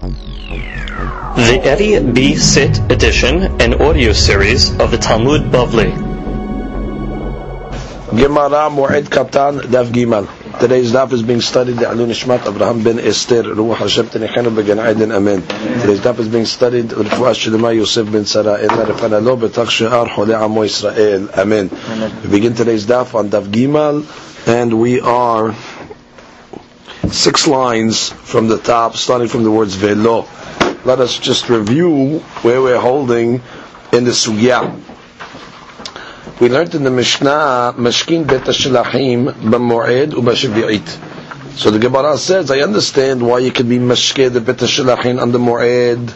The Eddie B. Sit edition and audio series of the Talmud Bavli. Gemara Mu'ed Katan Daf Gimal. Today's daf is being studied the Alun Ishmat Abraham ben Esther Ruach Hashem Tenichanu Began Eden Amen. Today's daf is being studied Refuah Shalema Yosef ben Sarah Ela Refana Lo Betach She'ar Chole Amo Israel Amen. We begin today's daf on Daf Gimal and we are six lines from the top starting from the words Velo. Let us just review where we're holding in the Sugya. We learned in the Mishnah, Mashkin Bet Shalachim b'moed u'b'shavi'it. So the Gemara says, I understand why you can be Mashkin the Bet Shalachim on the Moed,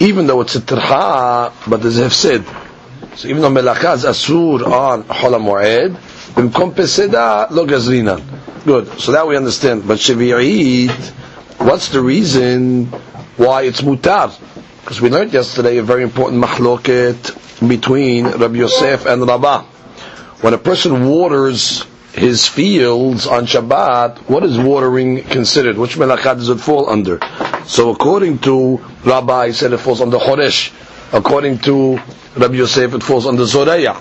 even though it's a Tirha, but there's a Hefsid. So even though Melachah is Asur on Chola Moed, B'mkom Peseda, lo gazrinan. Good. So that we understand. But Shavi'it, what's the reason why it's mutar? Because we learned yesterday a very important mahloket between Rabbi Yosef and Rabbah. When a person waters his fields on Shabbat, what is watering considered? Which melachah does it fall under? So according to Rabbah, he said it falls under Choresh. According to Rabbi Yosef, it falls under Zoreya.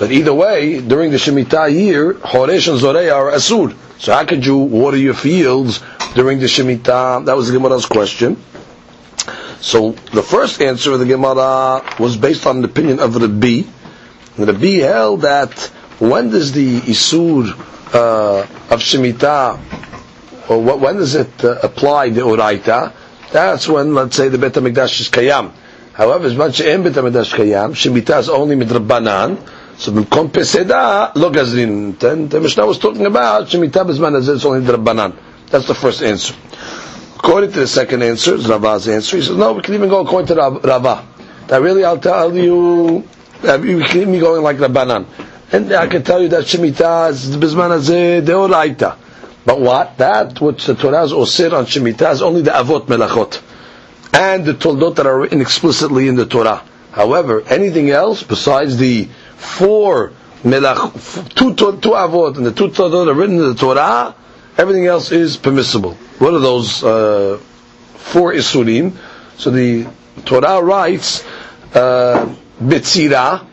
But either way, during the Shemitah year, Choresh and Zoreya are Asur. So how could you water your fields during the Shemitah? That was the Gemara's question. So the first answer of the Gemara was based on the opinion of Rabbi. Rabbi held that when does the Isur uh, of Shemitah, or when does it uh, apply the Uraita? That's when, let's say, the Bet HaMikdash is Kayam. However, as much as Bet HaMikdash Kayam, Shemitah is only Midrabanan, so B'mkom Peseda, Lo Gazrin. Then the Mishnah was talking about Shemitah B'zman Azir, it's only Midrabanan. That's the first answer. According to the second answer, Rava's answer, he says, no, we can even go according to Rava. That really, I'll tell you, we can even going like Rabbanan. And I can tell you that Shemitah is Bizman Deoraita. But what? That which the Torah is osir on Shemitah is only the Avot Melachot. And the Toldot that are written explicitly in the Torah. However, anything else besides the four Melach, two, two, Avot and the two Toldot are written in the Torah, everything else is permissible. What are those uh, four isurim? So the Torah writes uh, bitzira,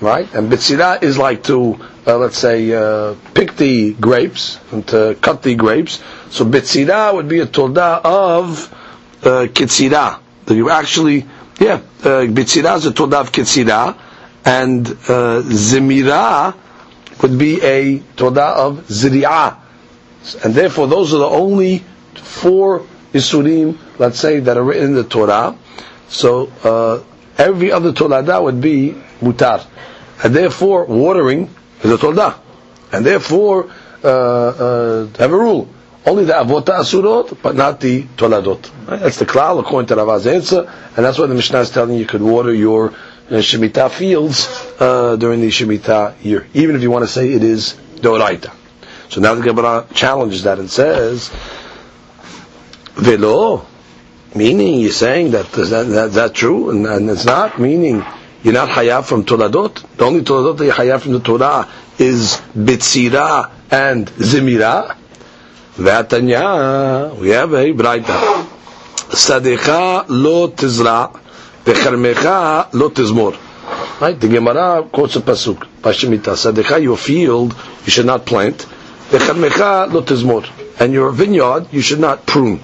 right? And bitzira is like to uh, let's say uh, pick the grapes and to cut the grapes. So bitzira would be a toda of uh, kitzira. That you actually, yeah, uh, bitzira is a toda of kitzira, and uh, zemira would be a toda of zri'ah. And therefore, those are the only four Isurim, let's say, that are written in the Torah. So, uh, every other Torah would be mutar. And therefore, watering is a Torah. And therefore, uh, uh, have a rule. Only the Avota Asurot, but not the Toladot. That's the Klal, according to Rav's answer. And that's why the Mishnah is telling you you could water your uh, Shemitah fields uh, during the Shemitah year. Even if you want to say it is Doraita. So now the Gemara challenges that and says, Velo, meaning you're saying that is that, that, that true and, and, it's not meaning you're not hayaf from Toladot. The only Toladot that you're hayaf from the Torah is Bitsira and Zimira. Vatanya, we have a braita. Sadecha lo tizra, vecharmecha lo tizmor. Right? The Gemara quotes a pasuk, Pashimita. Sadecha, your field, you should not plant. Vecharmecha lo tizmor. And your vineyard, you should not prune.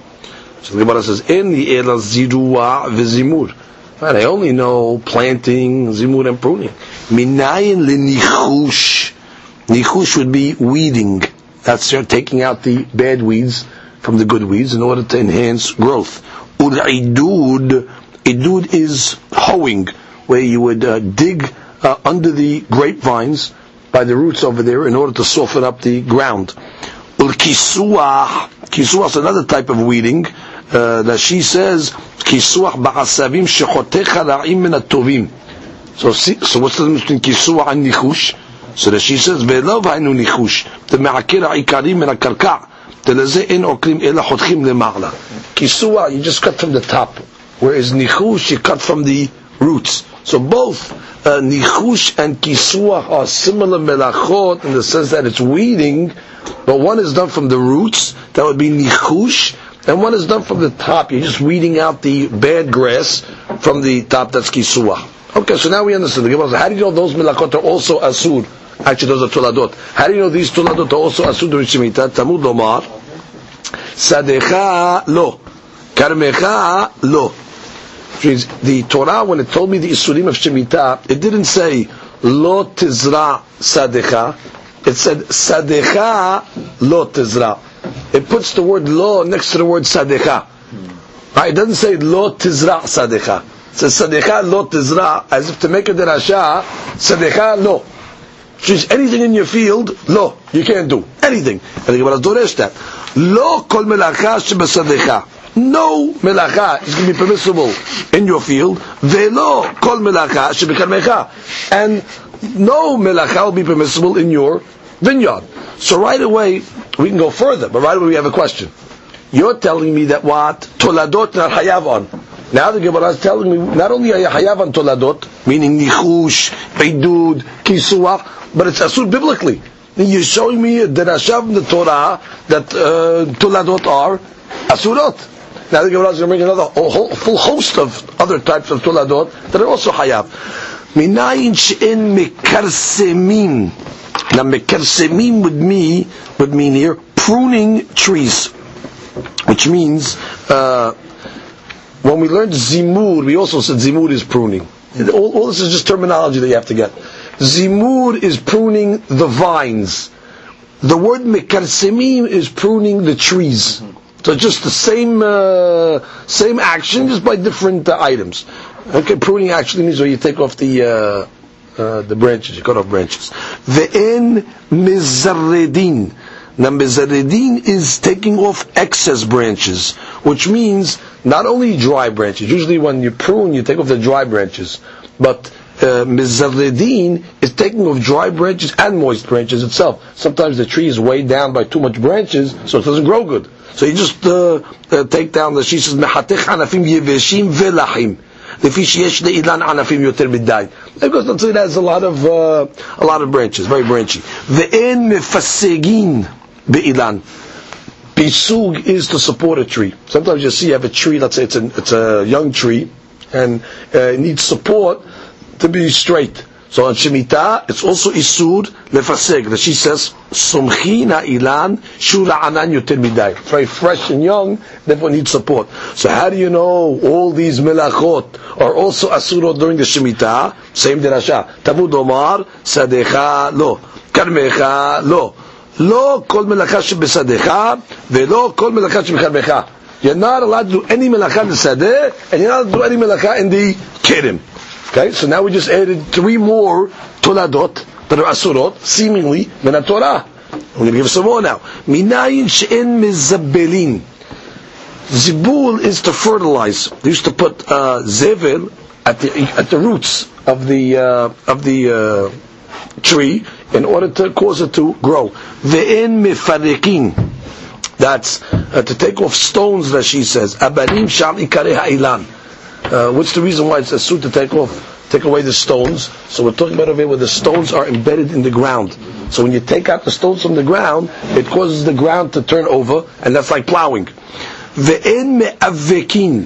So the Gemara says, "In the ela zirua v'zimur." Right, I only know planting, zimur, and pruning. Minayin lenichush. Nichush would be weeding. That's taking out the bad weeds from the good weeds in order to enhance growth. Ur'idud. Idud is hoeing, where you would uh, dig uh, under the grapevines by the roots over there in order to soften up the ground. Ulkisuah. Kisuah is another type of weeding uh, that she says kisuah ba'asavim shechotecha ra'im min atovim. So so what's the difference between kisuah and nichush? So that she says ve'lo v'hainu nichush the me'akir ha'ikarim min ha'karka teleze en okrim ela chotchim lema'ala. Kisuah you just cut from the top, whereas nichush you cut from the roots. So both uh, nichush and kisua are similar melachot in the sense that it's weeding, but one is done from the roots. That would be nichush, and one is done from the top. You're just weeding out the bad grass from the top. That's kisua. Okay, so now we understand. The Gemara how do you know those milakot are also asur? Actually, those are tuladot. How do you know these tuladot are also asur during Shemitah? Tamud lomar. Sadecha lo. Karmecha lo. The Torah, when it told me the Isurim of Shemitah, it didn't say lo tizra sadecha. It said sadecha lo tizra. It puts the word lo next to the word sadecha. Right? It doesn't say lo tizra sadecha. It says sadecha lo tizra, as if to make a derasha, sadecha lo. Means anything in your field, lo, you can't do. Anything. And the Gemara doresh that. Lo kol melacha shebesadecha. No melacha is going to be permissible in your field. Velo kol melacha shebekarmecha. And no melacha will be permissible in your vineyard. So right away, we can go further, but right away we have a question. You're telling me that what? Toladot not hayav on. Now the Gemara is telling me not only are you hayav on toladot, meaning nichush, beidud, kisuach, but it's asur biblically. Then you're showing me that in the Torah that uh, toladot are asurot. Now the Gemara is going to bring another whole, full host of other types of toladot that are also hayav. Minayin she'en mekarsemim. Now mekarsemim would me would mean here pruning trees, which means uh, when we learned zimur, we also said zimur is pruning. All, all, this is just terminology that you have to get. Zimur is pruning the vines. The word mekarsemim is pruning the trees. So just the same uh, same action, just by different uh, items. Okay, pruning actually means where you take off the uh, uh, the branches, you cut off branches. Ve'en mizaredin. Now mizaredin is taking off excess branches, which means not only dry branches. Usually when you prune, you take off the dry branches, but uh, mizaredin is taking off dry branches and moist branches itself. Sometimes the tree is weighed down by too much branches, so it doesn't grow good. So you just uh, uh, take down the she says mehatech anafim yeveshim velachim. לפי שיש לאילן ענפים יותר מדי. Because the tree has a lot of, uh, a lot of branches, very branchy. ואין מפסגין באילן. Pisug is to support a tree. Sometimes you see you have a tree, let's say it's a, it's a young tree, and uh, it needs support to be straight. So on Shemitah, it's also Isur lefaseg. That she says, Somchina ilan shura anan yoter midai. Very fresh and young, therefore need support. So how do you know all these melachot are also asurot during the Shemitah? Same derasha. Tamud omar, sadecha lo. Karmecha lo. Lo kol melacha shebesadecha, velo kol melacha shebekarmecha. You're not allowed to do any melacha in the sadeh, and you're not allowed to do any melacha in the kerim. Okay, so now we just added three more toladot that are asurot, seemingly min Torah. I'm going to give some more now. Minayin she'en mizabelin. Zibul is to fertilize. They used to put uh, at the at the roots of the uh, of the uh, tree in order to cause it to grow. Ve'en mifarikin. That's uh, to take off stones, she says. Abanim sham ikare ha'ilan. Uh, what's the reason why it's a suit to take off, take away the stones? So we're talking about over here where the stones are embedded in the ground. So when you take out the stones from the ground, it causes the ground to turn over, and that's like plowing. Ve'en me'avekin.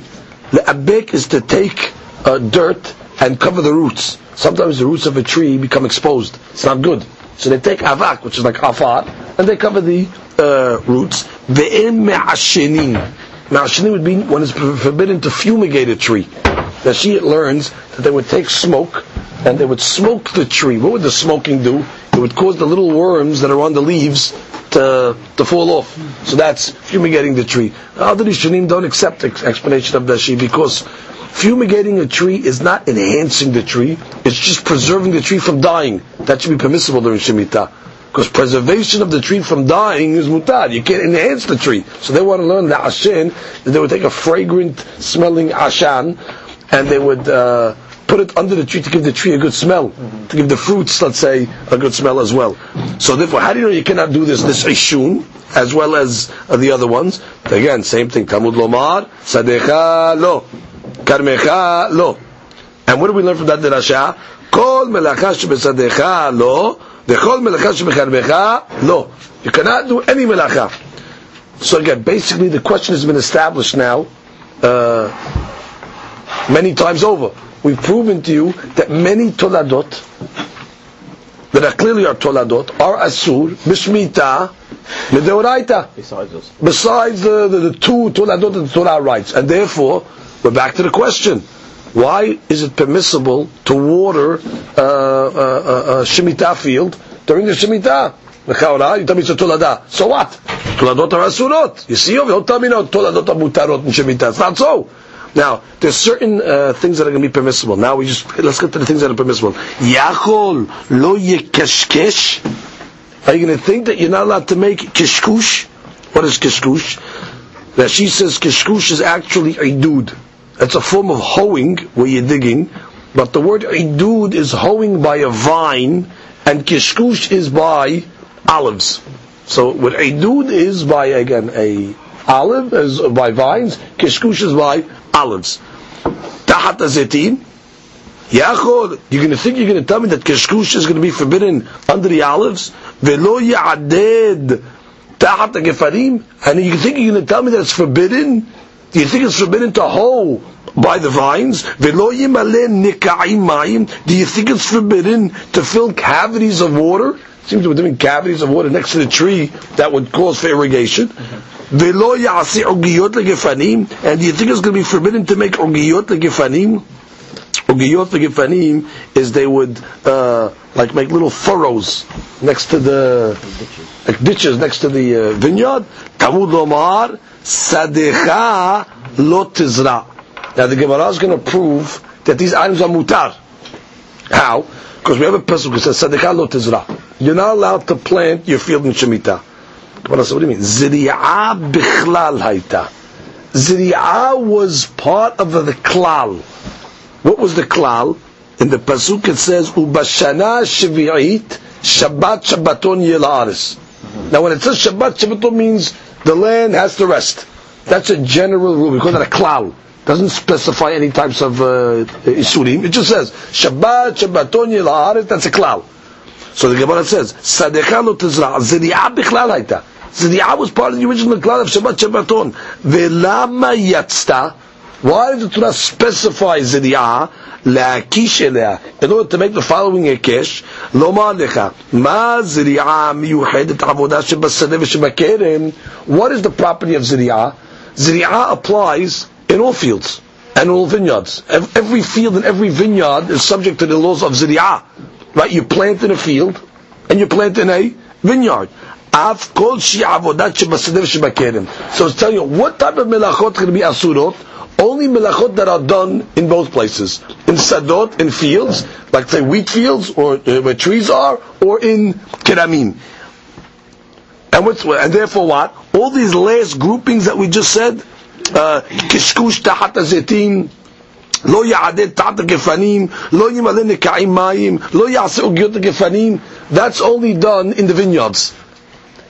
Le'abek is to take uh, dirt and cover the roots. Sometimes the roots of a tree become exposed. It's not good. So they take avak, which is like afar, and they cover the uh, roots. Ve'en me'ashenin. Ma'ashini would be when it's forbidden to fumigate a tree. That she learns that they would take smoke and they would smoke the tree. What would the smoking do? It would cause the little worms that are on the leaves to, to fall off. So that's fumigating the tree. Other Rishonim don't accept the explanation of Rashi because fumigating a tree is not enhancing the tree, it's just preserving the tree from dying. That should be permissible during Shemitah. Because preservation of the tree from dying is mutar. You can't enhance the tree. So they want to learn the ashen, that they would take a fragrant smelling ashan, and they would uh, put it under the tree to give the tree a good smell, to give the fruits, let's say, a good smell as well. So therefore, how do you know you cannot do this, this ishun, as well as uh, the other ones? Again, same thing. Tamud lomar, sadecha lo, karmecha lo. And what do we learn from that derasha? Kol melacha shebesadecha lo, V'chol melacha shebecharbecha, no. You cannot do any melacha. So again, basically the question has been established now uh, many times over. We've proven to you that many toladot that are clearly are toladot are asur b'shmita mideoraita. Besides those. Besides the, the, the two toladot that the Torah writes, and therefore we're back to the question: Why is it permissible to water uh, uh, uh, a shemitah field during the shemitah? L'chaora, you tell me it's a. So what? Toladot are asurot. You see, you don't tell me no toladot are mutarot in shemitah. It's not so. Now, there's certain uh, things that are going to be permissible. Now we just let's get to the things that are permissible. Yachol lo yekeshkesh. Are you going to think that you're not allowed to make kishkush? What is kishkush? That she says kishkush is actually idud. It's a form of hoeing where you're digging, but the word idud is hoeing by a vine, and kishkush is by olives. So what idud is by again a olive is by vines, kishkush is by olives. Tahat azetim. Yachol, you're going to think you're going to tell me that kishkush is going to be forbidden under the olives? Velo ya'aded tahat gefarim? And you think you're going to tell me that it's forbidden? Do you think it's forbidden to hoe by the vines? Do you think it's forbidden to fill cavities of water? It Seems be doing cavities of water next to the tree that would cause for irrigation. And do you think it's going to be forbidden to make ugiyot legefanim? Ugiyot legefanim is they would uh, like make little furrows next to the like ditches next to the uh, vineyard. Sadecha lo tizra. Now the Gemara is going to prove that these items are mutar. How? Because we have a pasuk that says sadecha lo tizra. You're not allowed to plant your field in shemitah. Gemara says, what do you mean? Ziri'ah bichlal haita. Ziri'ah was part of the klal. What was the klal? In the pasuk it says, "Ubashana shvi'it Shabbat Shabbaton yelaris." Now, when it says Shabbat Shabbaton means the land has to rest. That's a general rule. We call that a klal. Doesn't specify any types of uh, isurim. It just says Shabbat Shabbaton yelaris. That's a klal. So the Gemara says, "Sadecha lo tizra." Ziri'ah bichlal haita. Ziri'ah was part of the original klal of Shabbat Shabbaton. Ve'lama yatzta. Why does the Torah specify Ziri'ah? להקיש אליה, in order to make the following היקש, לומר לך, מה זריעה המיוחדת avodah shebasadev ושבכרם? What is the property of זריעה? זריעה applies in all fields and all vineyards. Every field and every vineyard is subject to the laws of ziri'ah. Right? You plant in a field and you plant in a vineyard. So it's telling you what type of melachot can be asurot, Only melachot that are done in both places. In sadot, in fields, like say wheat fields or uh, where trees are, or in keramim. And what's and therefore what? All these last groupings that we just said, uh, kishkush tahat hazetim, לא יעדד תחת הגפנים, לא ימלא נקעים מים, לא יעשה עוגיות הגפנים, that's only done in the vineyards.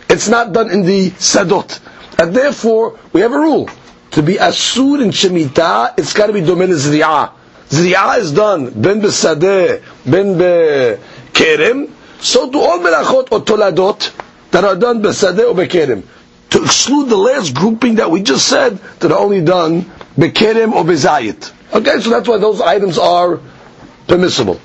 It's not done in the sadot. And therefore, we have a rule. To be asur in Shemitah, it's got to be domin zri'ah. Zri'ah is done, ben besadeh, ben bekerem, so do all melachot or toladot that are done besadeh or bekerem. To exclude the last grouping that we just said, that are only done bekerem or bezayit. Okay, so that's why those items are permissible.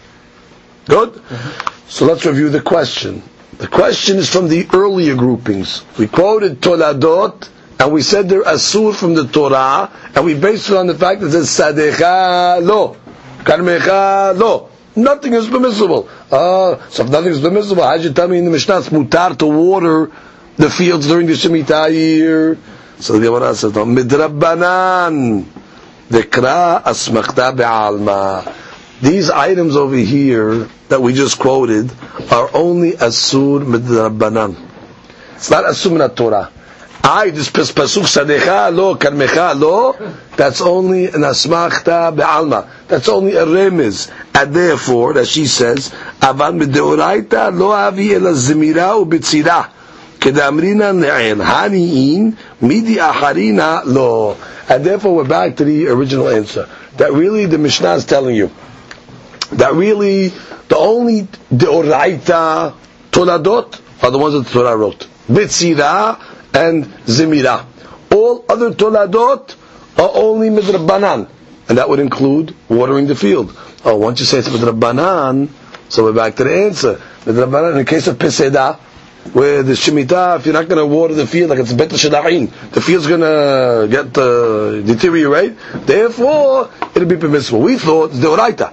Good? Mm-hmm. So let's review the question. The question is from the earlier groupings. We quoted Toladot, and we said they're asur from the Torah, and we based it on the fact that it says Sadecha lo, Karmecha lo. Nothing is permissible. Uh, so if nothing is permissible, how did you tell me in the Mishnah it's mutar to water the fields during the Shemitah year? So the Gemara says, no, midrabbanan. Dekra asmachta be'alma. These items over here that we just quoted are only asur midrabbanan. It's not asur min Torah. I this pas- pasuk sadecha lo karmecha lo. That's only an asmachta be'alma. That's only a remiz. And therefore, as she says, avan mideoraita lo avi ela zemira ubitzira. כדאמרינא נעל, הניעין, מידי אחרינה לא. And therefore we're back to the original answer. That really the Mishnah is telling you that really the only deoraita toladot are the ones that the Torah wrote. Bitzira and Zimira. All other toladot are only midrabanan, and that would include watering the field. Oh, once you say it's midrabanan, so we're back to the answer. Midrabanan, in the case of Peseda, where the Shemitah, if you're not going to water the field like it's better shada'in, the field's going to get uh, deteriorate. Therefore, it'll be permissible. We thought it's deoraita.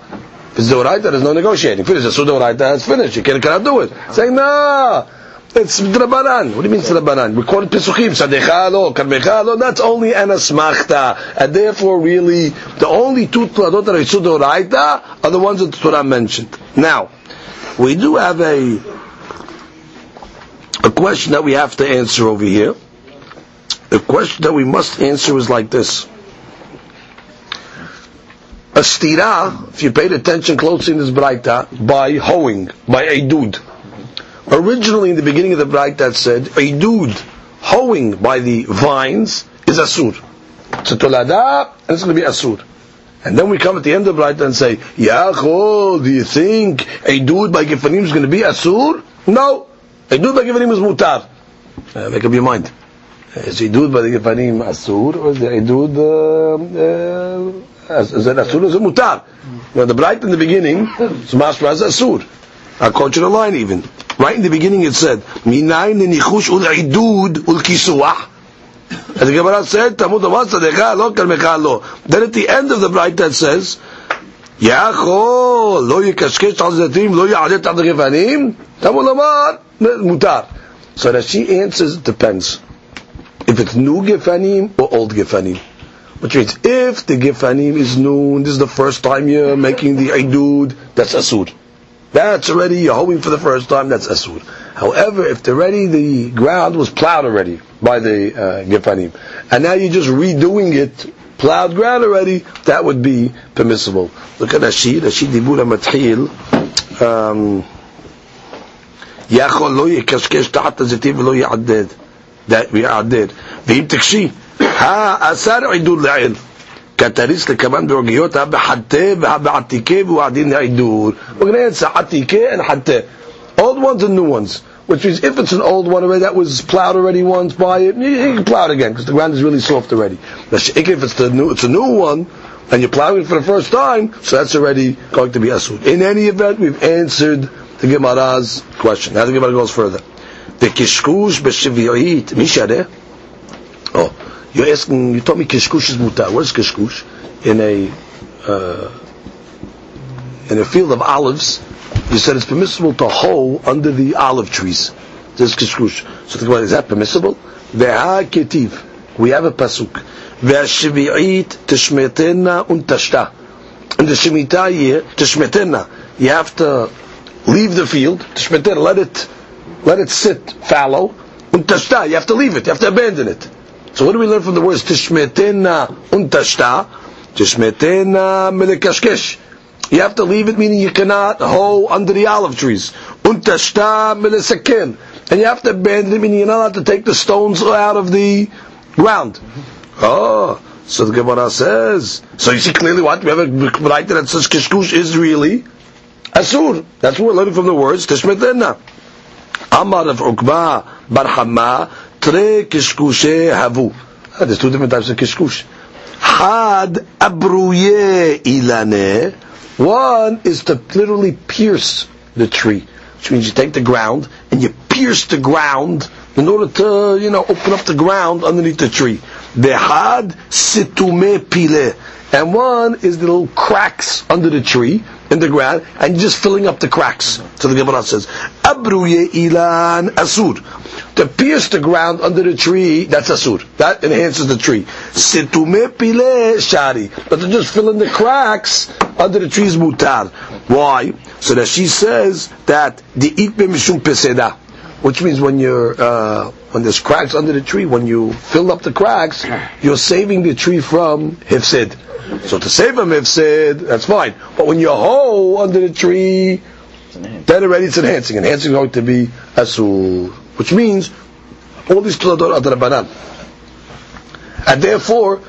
If it's deoraita, there's no negotiating. Finish it. So deoraita, it's finished. You can't, cannot do it. Saying, no, it's drabanan. What do you mean drabanan? We call it pesuchim. Sadecha lo, karmecha. That's only anasmachta. And therefore, really, the only two tladot that are deoraita are the ones that the Torah mentioned. Now, we do have a a question that we have to answer over here. The question that we must answer is like this. A stira, if you paid attention closely in this braita, by hoeing, by a dude. Originally, in the beginning of the braita, it said a dude hoeing by the vines is asur. It's a tolada, and it's going to be asur. And then we come at the end of the braita and say, Yachol, do you think a dude by Gefanim is going to be asur? No. A dude by Gefanim is mutar. Uh, make up your mind. Is a dude by the Gefanim asur, or is the Eidud, uh, uh, is it asur, or is it mutar? Now the bright in the beginning, it's masra as asur according to the line even. Right in the beginning it said, Minayin nichush ul idud ul kisuah. As the Gemara said, Tamud Amasadecha lo kalmecha lo. Then at the end of the Braita that says, יכול, lo יקשקש על zetim lo יעלה תחת הגפנים, תמוד אמר, mutar." So Rashi answers, it depends. If it's new gefanim or old gefanim. Which means, if the gefanim is new, this is the first time you're making the idud, that's asur. That's already, you're hoeing for the first time, that's asur. However, if already the ground was plowed already by the uh, gefanim, and now you're just redoing it, plowed ground already, that would be permissible. Look at Rashid, Rashid Dibura Mathil, um, יכול לא יקשקש תחת הזיתים ולא יעדד, ויעדד. ואם תקשי, האסר עידוד לעיל. כתריס לכמן בעוגיות, הבחטא והבעתיקה והוא הדין לעידוד. We're going to answer עתיקה and חטא. Old ones and new ones. Which means if it's an old one already, that was plowed already once by it, you can plow it again because the ground is really soft already. If it's the new, it's a new one, and you're plowing it for the first time, so that's already going to be asud. In any event, we've answered the Gemara's question. Now the Gemara goes further. The kishkush b'shiviyit mishare. Oh, you're asking. You told me kishkush is mutar. What is kishkush? In a uh, in a field of olives, you said it's permissible to hoe under the olive trees. This is kishkush. So the Gemara is that permissible? Ve'ha ketiv. We have a pasuk. Ve'ashiviyit tishmetena untashta. In the Shemitah year, tishmetena, you have to leave the field, tishmeter, let it, let it sit fallow, untashta, you have to leave it, you have to abandon it. So what do we learn from the words tishmetena untashta? Tishmetena melekashkesh. You have to leave it, meaning you cannot hoe under the olive trees. Untashta melesakin. And you have to abandon it, meaning you're not allowed to take the stones out of the ground. Oh, so the Gemara says. So you see clearly what we have a right that says kishkush is really Asur. That's what we're learning from the words Tishmetenna. Amar of Ukba Barhama Tre Kishkushe Havu. Ah, there's two different types of kishkush. Had abruye ilane. One is to literally pierce the tree, which means you take the ground and you pierce the ground in order to, you know, open up the ground underneath the tree. Behad situme pile. And one is the little cracks under the tree, in the ground and just filling up the cracks. So the Gemara says, Abruye ilan asur. To pierce the ground under the tree, that's asur. That enhances the tree. Situme pile shari. But to just fill in the cracks under the tree is mutar. Why? So that she says that the itbe mishum peseda. Which means when you're uh, when there's cracks under the tree, when you fill up the cracks, you're saving the tree from hifsid. So to save a mifsid, that's fine. But when you hoe under the tree, then already it's enhancing. Enhancing is going to be asul, which means all these tuladot are drabanan. And therefore,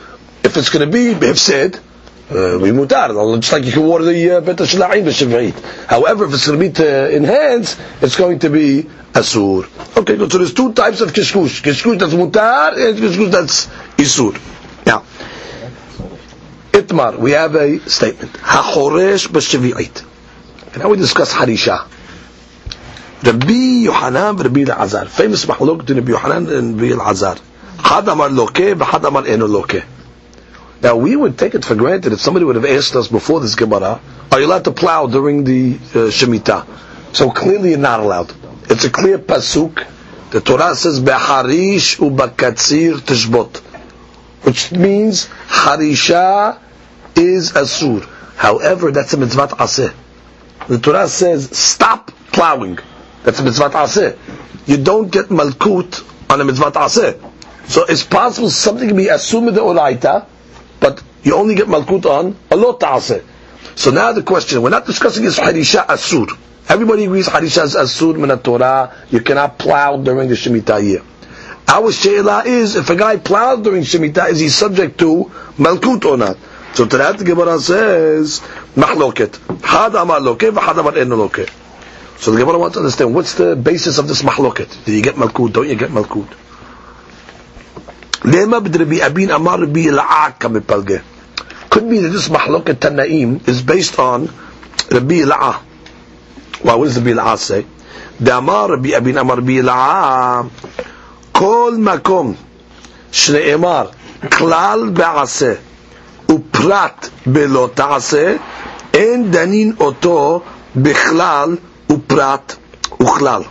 if it's going to be mifsid, uh, we mutar. Just like you can water the uh, bet shla'im b'shiv'it. However, if it's going to be to enhance, it's going to be asur. Okay, good. So there's two types of kishkush. Kishkush that's mutar and kishkush that's isur. Now, itmar, we have a statement. Hachoresh b'shiv'it. Now we discuss harisha. Rabbi Yohanan Rabbi Elazar. Famous mahlok between Rabbi Yohanan and Rabbi Elazar. Had amar loke, v'had amar eno loke. Now we would take it for granted if somebody would have asked us before this Gemara, are you allowed to plow during the uh, Shemitah? So clearly you're not allowed. It's a clear pasuk. The Torah says, Beharish ubakatzir tishbot. Which means, Harisha is Asur. However, that's a mitzvah aseh. The Torah says, stop plowing. That's a mitzvah aseh. You don't get malkut on a mitzvah aseh. So it's possible something can be assumed the oraita, but you only get malkut on a lot ta'aseh. So now the question, we're not discussing is harisha asur. Everybody agrees harisha is asur min Torah. You cannot plow during the Shemitah year. Our sheila is, if a guy plows during Shemitah, is he subject to malkut or not? So to that the Gemara says, mahloket. Had amar loke, v'had amar en loke. So the Gemara wants to understand, what's the basis of this mahloket? Do you get malkut? Don't you get malkut? Lema b'drabi abin amar rabbi la'aka mipalge. Could be that this mahloket tanaim is based on Rabbi La'ah. Well, what does Rabbi La'ah say? דאמר רבי אבין אמר רבי אלעא כל מקום שנאמר כלל בעשה ופרט בלא תעשה אין דנין אותו בכלל uprat uchlal.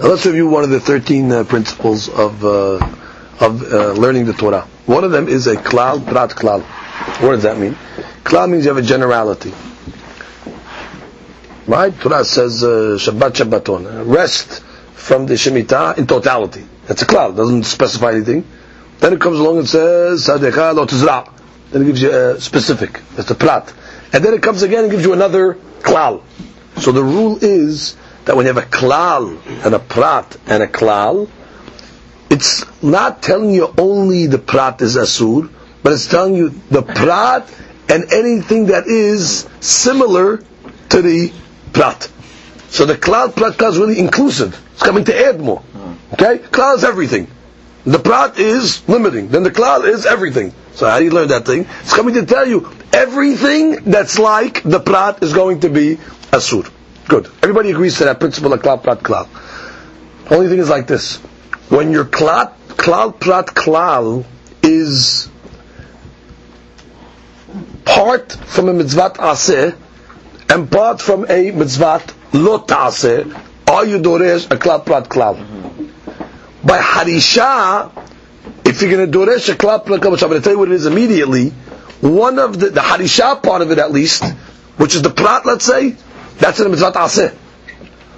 Now let's review one of the 13 uh, principles of uh, of uh, learning the Torah. One of them is a klal prat klal. What does that mean? Klal means you have a generality. Right? Torah says uh, Shabbat Shabbaton. Rest from the Shemitah in totality. That's a klal. doesn't specify anything. Then it comes along and says Sadecha lo tizra. Then it gives you a specific. That's a prat. And then it comes again and gives you another klal. So the rule is that when you have a klal and a prat and a klal, it's not telling you only the prat is asur, but it's telling you the prat and anything that is similar to the prat. So the klal prat is really inclusive. It's coming to add more. Okay, klal is everything. The prat is limiting. Then the klal is everything. So how do you learn that thing? It's coming to tell you everything that's like the prat is going to be asur. Good. Everybody agrees to that principle of klal prat klal. Only thing is like this: when your klal klal prat klal is part from a mitzvat aseh and part from a mitzvat lo ta'aseh, are you doresh a klal prat klal? By harisha, if you're going to doresh a klal prat klal, I'm going to tell you what it is immediately, one of the, the harisha part of it at least, which is the prat, let's say, that's in the mitzvat aseh.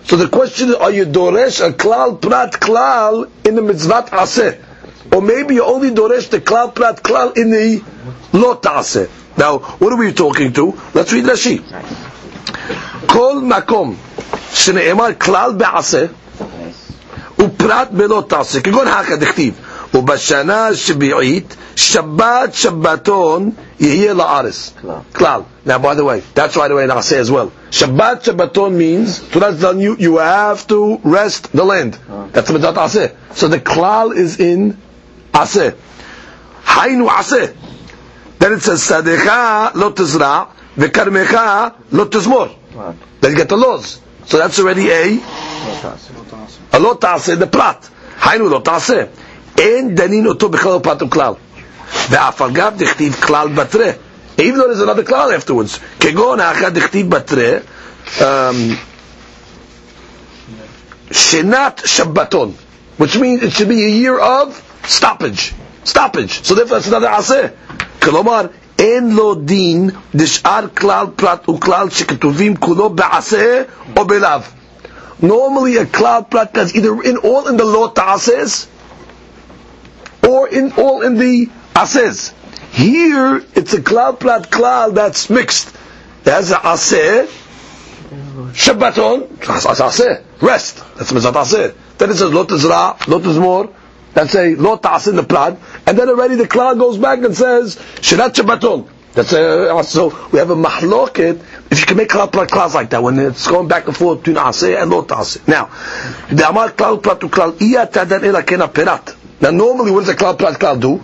So the question is, are you doresh a klal prat klal in the mitzvat aseh? Or maybe you only doresh the klal prat klal in the lo ta'aseh. Now, what are we talking to? Let's read Rashi. כל מקום שנאמר כלל בעשה ופרט בלא תעשה, כגון הכא דכתיב, ובשנה השביעית שבת שבתון יהיה לארץ. כלל. Now, by the way, that's right away in Aseh as well. Shabbat Shabbaton means, to that's telling you, you have to rest the land. That's the Mitzvah Aseh. So the klal is in Aseh. Hainu Aseh. Then it says, Sadecha lo tizra, v'karmecha lo tizmor. Then you get the laws. So that's already a, a lo ta'aseh, the prat. Hainu lo ta'aseh. אין דנין אותו בכלל פרט וכלל. ואף על גב דכתיב כלל בתרה. Even though there's another כלל afterwards. כגון האחד דכתיב בתרה, um, שנת שבתון. Which means it should be a year of stoppage. Stoppage. So therefore that's another עשה. כלומר, אין לו דין דשאר כלל פרט וכלל שכתובים כולו בעשה או בלאו. Normally a cloud prat that's either in all in the law ta'ases, or in all in the aseh. Here it's a klal plat klal that's mixed. There's a aseh, Shabbaton, aseh, rest. That's mizat aseh. Then it says lot ra, lot more. That's a lot aseh in the plat. And then already the klal goes back and says Shirat Shabbaton. That's a, so we have a mahloket. If you can make klal prat klal like that, when it's going back and forth between aseh and lo taseh. Now, the amar klal prat to klal iya tadan ela kena perat. Now, normally, what does a klal prat klal do?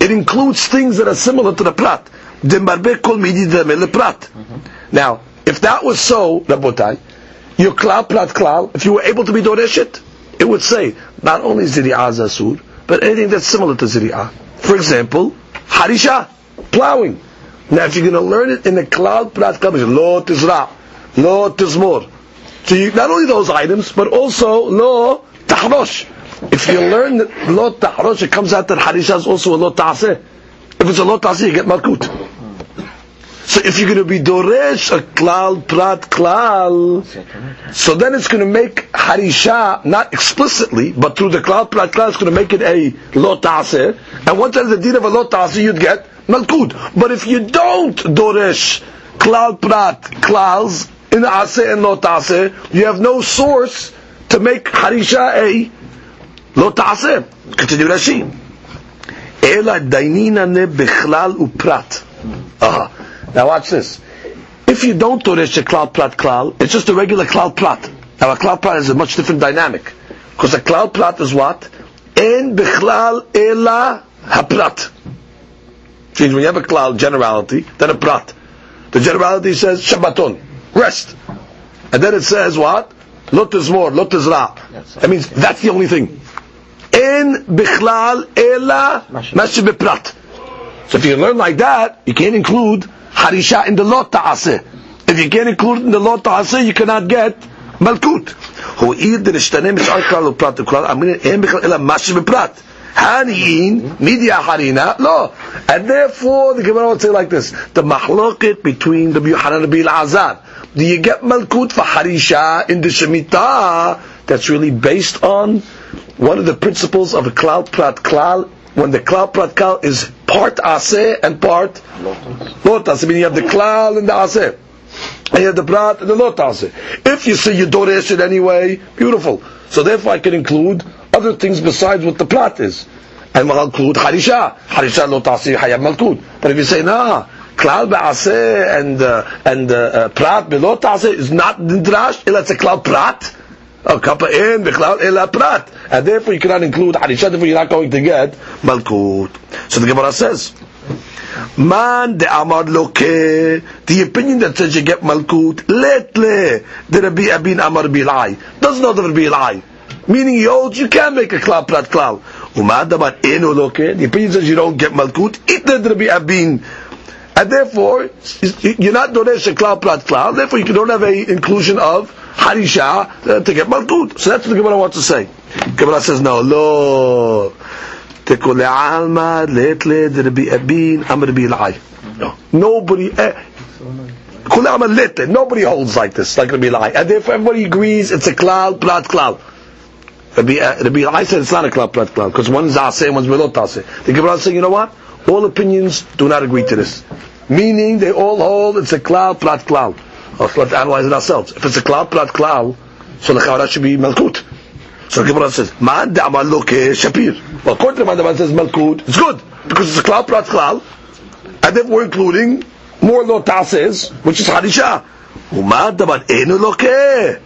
It includes things that are similar to the prat. Demarbe kol midi le prat. Mm-hmm. Now, if that was so, Rabotai, your klal prat klal, if you were able to be doreshit, it would say not only ziri'ah zasur, but anything that's similar to ziri'ah. For example, harisha, plowing. Now, if you're going to learn it in the cloud prat klal, lo tizra, lo tizmor. So you, not only those items, but also lo tahrosh. If you learn that lo it comes out that harisha is also a lo ta'aseh. If it's a lo ta'aseh, you get malkut. So if you're going to be doresh a klal prat klal, so then it's going to make harisha not explicitly, but through the klal prat klal, it's going to make it a lo ta'aseh. And once there's the deed of a lo ta'aseh, you'd get malkut. But if you don't doresh klal prat klals in aseh and lo ta'aseh, you have no source to make harisha a lo ta'aseh. Continue Rashi. Ne bechlal uprat. Uh-huh. Now watch this. If you don't do toresh a klal plat klal, it's just a regular klal plat. Now a klal plat is a much different dynamic. Because a klal plat is what? En bechlal ela haprat. Means when you have a klal generality, then a prat. The generality says Shabbaton, rest. And then it says what? Lot is more, lot is ra. That means that's the only thing. En bichlal ela mashi prat. So if you learn like that, you can't include harisha in the lot ta'aseh. If you can't include in the lot ta'aseh, you cannot get malkut. הוא עיר דנשתנה משאר כלל ופרט וכלל, אמרין אין בכלל אלא משהו בפרט. הניין, מידי החרינה, לא. And therefore, the Gemara would say like this, the mahloket between the Yohanan and Azar. Do you get malkut for harisha in the Shemitah? That's really based on one of the principles of a klal prat klal when the klal prat klal is part aseh and part lotas. I mean, you have the klal and the aseh. And you have the prat and the lotas. If you say you don't it anyway, beautiful. So therefore I can include other things besides what the prat is. And I'll include harisha. Harisha lotasi hayab malkud. But if you say, nah, klal be'aseh and, uh, and uh, uh, prat be'lotaseh is not nidrash, it's a klal prat, Oh, kappa in bichlal ela prat, and therefore you cannot include harisha. Therefore you're not going to get malkut. So the Gemara says, Man de amar loke, the opinion that says you get malkut, letle the Rabbi Abin amar bilai doesn't know the Rabbi bilai, meaning he holds you can make a klal prat klal. Umad amar eno loke, the opinion says you don't get malkut, it the Rabbi Abin. And therefore, you're not donesh a klal prat klal, therefore you don't have a inclusion of harisha uh, to get malkut. So that's what the Gemara wants to say. Gemara says, no, lo. Tekule alma letle Rabbi Abin am Rabbi Elai. No, nobody. Eh, Nobody holds like this, like Rabbi Elai, and therefore everybody agrees it's a cloud, plat cloud. Rabbi uh, Rabbi Elai said it's not a cloud, plat cloud, because one's aseh and one's melot aseh. The Gemara says, you know what? All opinions do not agree to this. Meaning they all hold it's a cloud, plat cloud. Let's let analyze it ourselves. If it's a cloud, plat cloud, so the cloud should be malkut. So Gemara says, Man da'amal loke shapir. Well, according to man says malkut, it's good, because it's a cloud, plat cloud, and then we're including more lo says, which is harisha. Umad da'amal enu loke.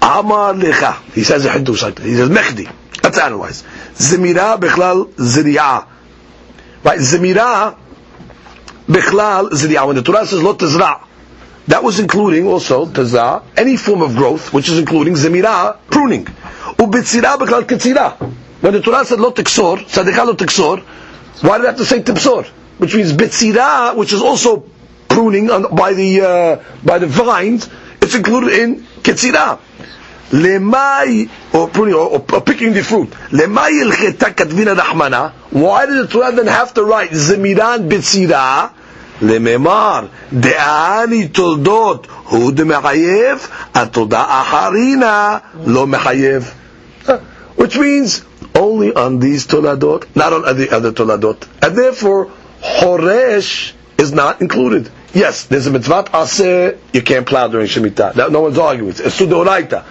Amar lecha. He says a hiddush like that. He says mechdi. Let's analyze. Zemira bechlal ziriyah. Right, zemira bechlal ziriyah. When the Torah says lo tezra', that was including also tazah, any form of growth, which is including zemira, pruning. Ubitzira b'klal ketzira. When the Torah said lo tiksor, sadika lo tiksor, why did it have to say tipsor? Which means bitzira, which is also pruning on, by the uh, by the vines, it's included in ketzira. Lemai, or pruning, or, or, or picking the fruit. Lemai il kadvina rahmana. Why did the Torah then have to write zemiran bitzira? לממר, דאני תולדות הוא דמחייב, התודה אחרינה לא מחייב. Which means only on these toladot, not on the other toladot. And therefore, Horesh is not included. Yes, there's a mitzvah aseh, you can't plow during Shemitah. No one's arguing. It's sudoraita.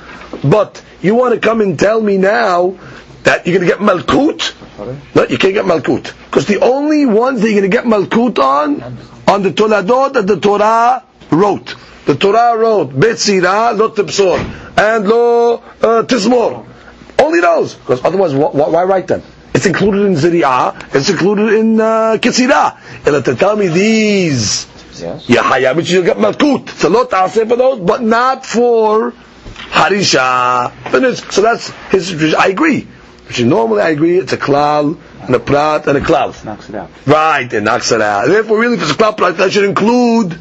But you want to come and tell me now that you're going to get malkut No, you can't get Malkut. Because the only ones that you're going to get Malkut on, on the Toladot that the Torah wrote. The Torah wrote, Betzira, lo tibsor, and lo uh, tizmor. Only those. Because otherwise, wh- wh- why write them? It's included in Ziri'ah, it's included in uh, Ketzirah. And to tell me these, Yes. Yahaya, which you'll get Malkut. So lo ta'aseh for those, but not for Harisha. Finished. So that's his, I agree. Which is normally I agree, it's a klal, and a prat, and a klal. Knocks it out. Right, it knocks it out. Therefore, really, if it's a klal prat, that should include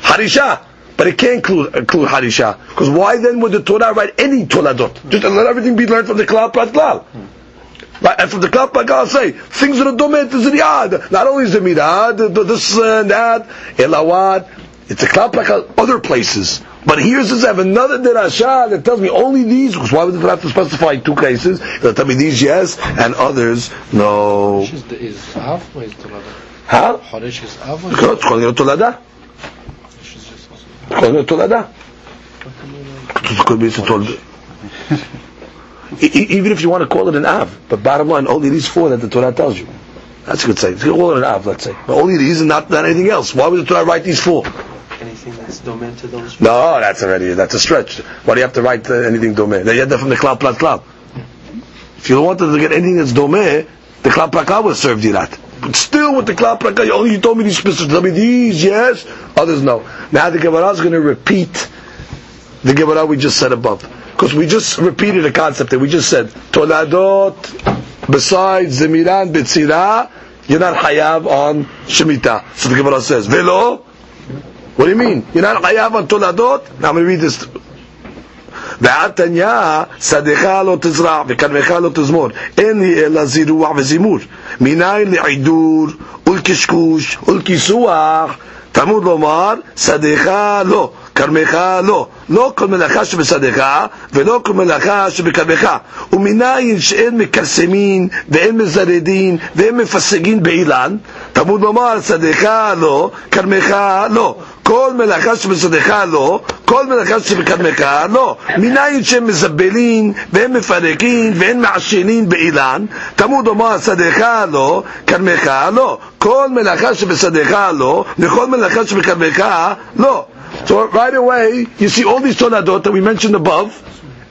Harisha. But it can't include, include Harisha. Because why then would the Torah write any Toladot? Just let everything be learned from the klal prat klal. Right, and from the klal prat klal say, things that are domed to Ziriyad. Not only Zemirad, the- the- this and that, Elawad. It's a klal prat other places. But here's this, I have another derasha that tells me only these, because why would the Torah have to specify two cases? It'll tell me these yes, and others no. Is Av or is Tolada? Huh? Chodesh is Av or Because it's calling it Tolada. Is just calling it Tolada. Could be it's a Tolada. Even if you want to call it an Av, but bottom line, only these four that the Torah tells you. That's a good can call it an Av, let's say. But only these and not, not anything else. Why would the Torah write these four? Anything that's domain to those. No, that's already, that's a stretch. Why do you have to write uh, anything Domeh? They had that from the Klal Plat Klal. If you wanted to get anything that's Domeh, the Plat Klal would have served you that. But still with the Plat Klal, oh, you told me these specifics. Tell me these, yes, others no. Now the Gemara is going to repeat the Gemara we just said above. Because we just repeated a concept that we just said. Toladot, besides Zemiran, Betzira, you're not Hayav on Shemitah. So the Gemara says, Velo, what do you mean? You're not chayav on toladot? Now I'm going to read this. ועד תניא, שדך לא תזרע וכרמך לא תזמור, אין היא אלא זירוע וזימור. מניין לעידור ולקשקוש ולכיסוח, תלמוד לומר, שדך לא, כרמך לא. לא כל מלאכה שבשדך, ולא כל מלאכה שבכרמך. ומניין שאין מכרסמין, ואין מזרדין, ואין מפסגין באילן, תלמוד לומר, שדך לא, כרמך לא. כל מלאכה שבשדך לא, כל מלאכה שבקדמך לא. מניין שהם מזבלין, והם מפרקין, והם מעשנים באילן, תמוד אומר שדך לא, כרמך לא. כל מלאכה שבשדך לא, וכל מלאכה שבקדמך לא. So right away, you see all these toladot that we mentioned above,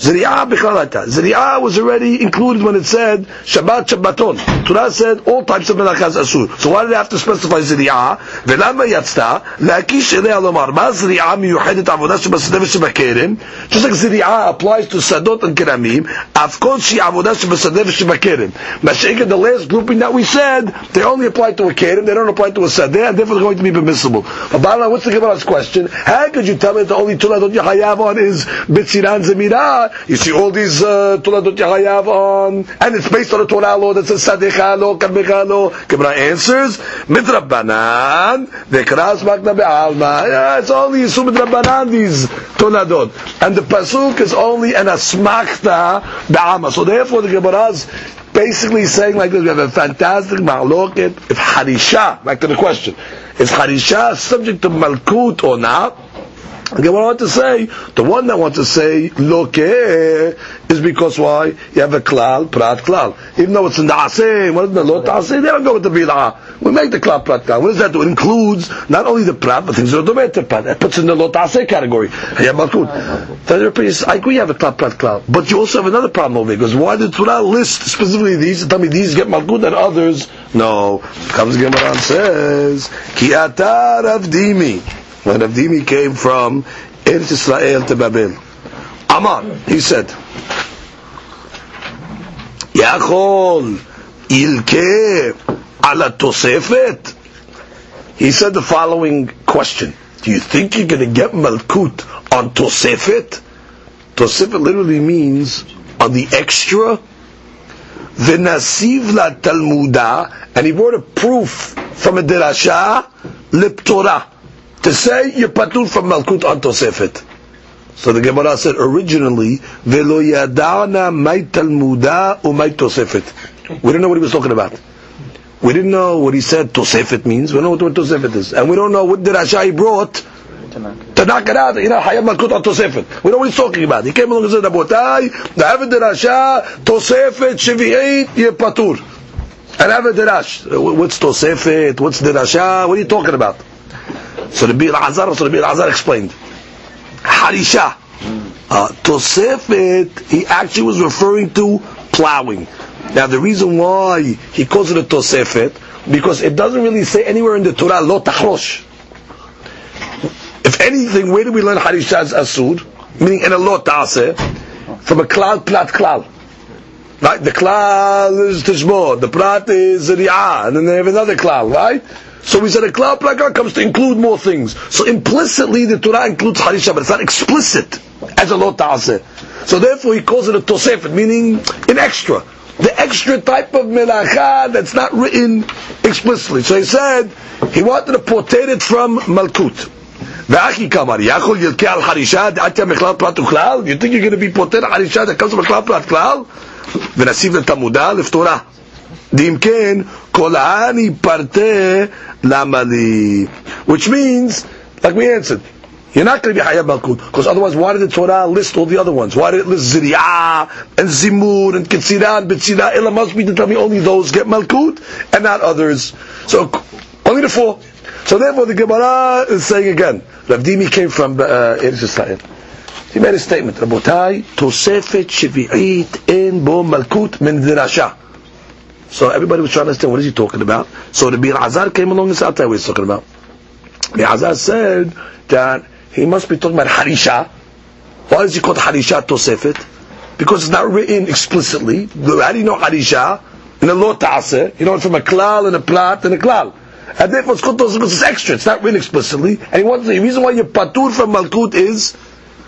Zri'ah בכלל הייתה. Zri'ah was already included when it said Shabbat Shabbaton. Torah said all types of melachas asur. So why did they have to specify Zri'ah? ולמה יצתה? להקיש אליה לומר, מה זריעה מיוחדת עבודה שבשדה ושבכרם? Just like זריעה applies to שדות and כרמים, אף כל שהיא עבודה שבשדה ושבכרם. מה שאין the last grouping that we said, they only apply to a kerem, they don't apply to a sadeh, and therefore they're going to be permissible. But bottom line, what's the Gemara's question? How could you tell me that the only tuladot yahayav on is bitziran zemirah? You see all these uh, tuladot yahayav on, and it's based on a Torah law that says sadecha lo, karmecha lo. Gemara answers, midrabanan, vekras magna be'alma. Yeah, it's only yisum midrabanan, these tuladot. And the pasuk is only an asmachta be'alma. So therefore the Gemara's basically saying like this, we have a fantastic ma'aloket, if harisha, back to the question, is harisha subject to malkut or not? The Gemara want to say, the one that wants to say loke eh, is because why? You have a klal, prat klal. Even though it's in the aseh, what is the lo ta'aseh? They don't go with the bil'ah. We make the klal, prat klal. What does that do? It includes not only the prat, but things that are domet to prat. That puts in the lo ta'aseh category. You have malkut. Then the priest, I agree you have a klal, prat klal. But you also have another problem over here, because why did Torah list specifically these, tell me these get malkut and others? No. Comes Gemara and says, Ki ata Rav Dimi. When Rav Dimi came from Eretz Israel to Babel. Amar, he said, Yachol ilke ala tosefet. He said the following question. Do you think you're going to get Malkut on Tosefet? Tosefet literally means on the extra. V'nasiv la Talmuda, and he brought a proof from a derasha, lip Torah to say you're patur from Malkut on Tosefet. So the Gemara said originally, Velo may Talmuda umay Tosefet. We don't know what he was talking about. We didn't know what he said Tosefet means. We don't know what Tosefet is. And we don't know what the Rasha he brought to knock it out. You know, Hayab Malkut on Tosefet. We know what he's talking about. He came along and said, Rabotai, the Avid Rasha, Tosefet, Shevi'it, Yepatur. And Avid Rash. What's Tosefet? What's the Rasha? What are you talking about? So Bir Azar, so Bir Azar explained. Harisha. Uh, Tosefet, he actually was referring to plowing. Now the reason why he calls it a Tosefet, because it doesn't really say anywhere in the Torah, Lo Tachrosh. If anything, where do we learn Harisha as Asur? Meaning in a Lo from a Klal Plat Klal. Right? The Klal is Tishmor, the Prat is Ri'ah, and then they have another Klal, right? So we said a Klal Plat Klal comes to include more things. So implicitly the Torah includes Harisha, but it's not explicit as a Lo Ta'aseh. So therefore he calls it a Tosefet, meaning an extra. The extra type of melacha that's not written explicitly. So he said he wanted to portray it from Malkut. ואחי כמר, יכול ילקה על חרישה דעתיה מכלל פרט וכלל? You think you're going to be פותר חרישה that comes from מכלל פרט כלל? ונסיב לתלמודה לפתורה. דאם כן, כל העני פרטה למה לי? Which means, like we answered, you're not going to be Hayab Malkut. Because otherwise, why did the Torah list all the other ones? Why did it list Ziriyah and Zimur and Ketzirah and Betzirah? Illa must be to tell me only those get Malkut and not others. So, only the four. So therefore, the Gemara is saying again, Rav Dimi came from uh, Eretz Israel. He made a statement, Rabotai, Tosefet Shevi'it in Bo Malkut Min Dirasha. So everybody was trying to understand what is he talking about. So the Bir Azar came along and said, you what he's talking about. Bir Azar said that he must be talking about Harisha. Why is he called Harisha Tosefet? Because it's not written explicitly. How do you know Harisha? In the law Ta'aseh, you know it from a klal and a plat and a klal. And therefore it's called Tosefet it's extra. It's not written explicitly. And he wants the reason why you're patur from Malkut is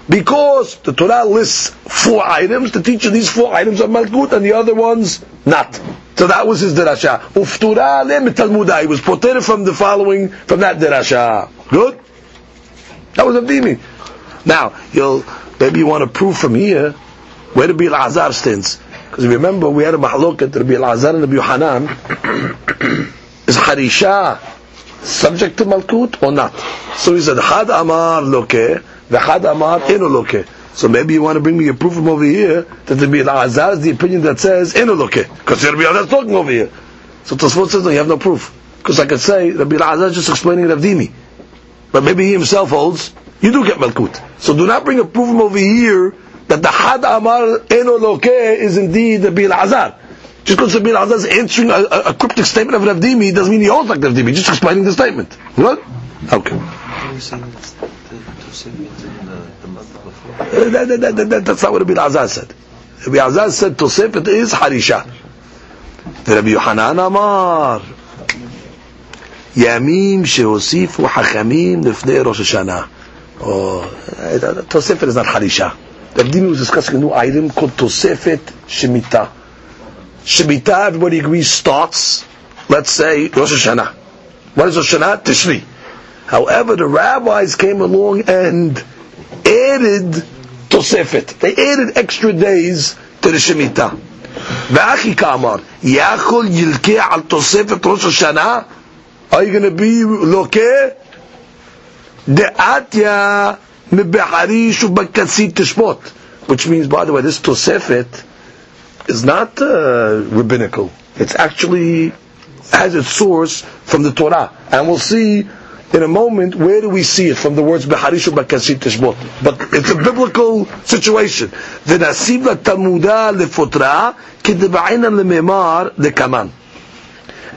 because the Torah lists four items to teach you these four items are Malkut and the other ones not. So that was his derasha. Uftura le. He was quoted from the following, from that derasha. Good? That was a Rav Dimi. Now, you'll, maybe you want to prove from here where the Bil Azar stands. Because remember, we had a mahlokat, the Bil Azar and the Hanan. Is Harisha subject to Malkut or not? So he said, Had Amar loke, eh? The Had Amar ino loke. So maybe you want to bring me a proof from over here that the Bil Azar is the opinion that says ino loke. Because the Bil Azar is talking over here. So Tosfot says, no, you have no proof. Because I could say, the Bil Azar is just explaining Rav Dimi. But maybe he himself holds, you do get Malkut. So do not bring a proof from over here that the Had Amar Enoloke is indeed the Bil Azar. Just because the Bil Azar is answering a, a, a cryptic statement of Rav Dimi doesn't mean he holds like Rav Dimi, just explaining the statement. What? Okay. What are you saying that's the Tosefet in the, the month before? Uh, that- that- that- that- that's not what Rabbi Azar said. Rabbi Azar said Tosefet is Harisha. The Rabbi Yohanan Amar. ימים שהוסיפו חכמים לפני ראש השנה. Oh, תוספת is not חרישה. Rav Dimi was discussing a new item called תוספת shemitah. Shemitah, everybody agrees, starts, let's say, Rosh Hashanah. What is Rosh Hashanah? Tishri. However, the rabbis came along and added Tosefet. They added extra days to the Shemitah. ואחי כאמר, יכול ילקה על תוספת ראש השנה? Are you going to be לוקה? דעתיה מבחריש ובקצית תשפוט. Which means, by the way, this Tosefet is not uh, rabbinical. It's actually has its source from the Torah. And we'll see in a moment, where do we see it? From the words Beharishu Bakasit Tishbot. But it's a biblical situation. The Nasiba Tamuda Lefotra Kidibainan Lememar Lekaman.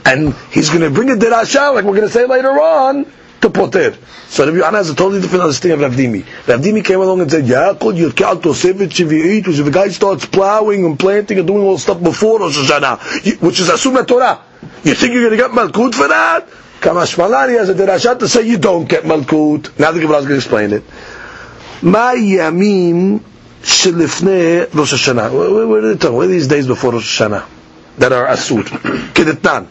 And he's going to bring a to like we're going to say later on, to Poter. So Rabbi Yohanan has a totally different understanding of Rav Dimi. Rav Dimi came along and said, Yaakov Yirkal Tosevit Shivi'it, which if a guy starts plowing and planting and doing all stuff before Rosh Hashanah, which is Asuma Torah, you think you're going to get Malkut for that? Kamashmalan, he has a derasha to say you don't get Malkut. Now the Gemara is going to explain it. Ma yamim shelifne Rosh Hashanah. Where, are they talking? Where are these days before Rosh Hashanah? That are asut Kedetnan.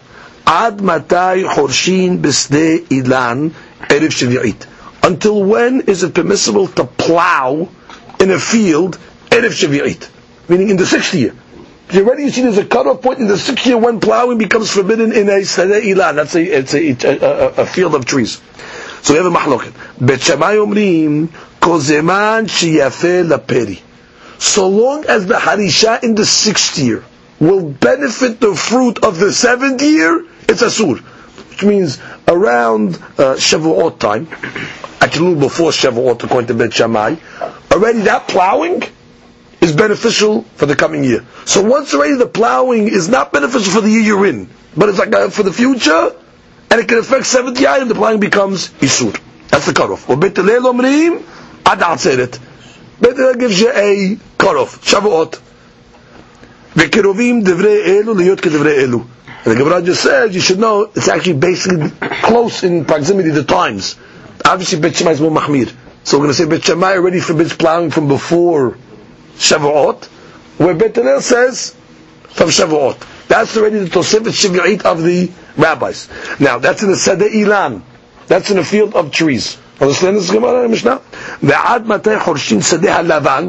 Ad matay horshin bisne ilan eriv shiviyit. Until when is it permissible to plow in a field eriv shiviyit? Meaning in the sixth year. You already you see there's a cutoff point in the sixth year when plowing becomes forbidden in a Sadeh Ilan. That's a, it's a, a, a, field of trees. So we have a mahloket. Bet Shammai omrim, kol zeman sheyafe laperi. So long as the harisha in the sixth year will benefit the fruit of the seventh year, it's asur. Which means around uh, Shavuot time, actually before Shavuot according to Bet Shammai, already that plowing is beneficial for the coming year. So once already the plowing is not beneficial for the year you're in, but it's like uh, for the future, and it can affect 70 items, the plowing becomes isur. That's the cutoff. Or bet Hillel omrim, ad atzeret. Bet Hillel gives you a cutoff. Shavuot. V'keruvim divrei elu liyot kedivrei elu. And the Gemara just said, you should know, it's actually basically close in proximity to times. Obviously, Bet Shammai is more mahmir. So we're going to say Bet Shammai already forbids plowing from before Shavuot, where Bet Hillel says from Shavuot. That's already the Tosefet Shiv'it of the rabbis. Now, that's in the Sadeh Ilan. That's in a field of trees. Understand this Gemara and Mishnah? ועד מתי חורשים שדה הלבן,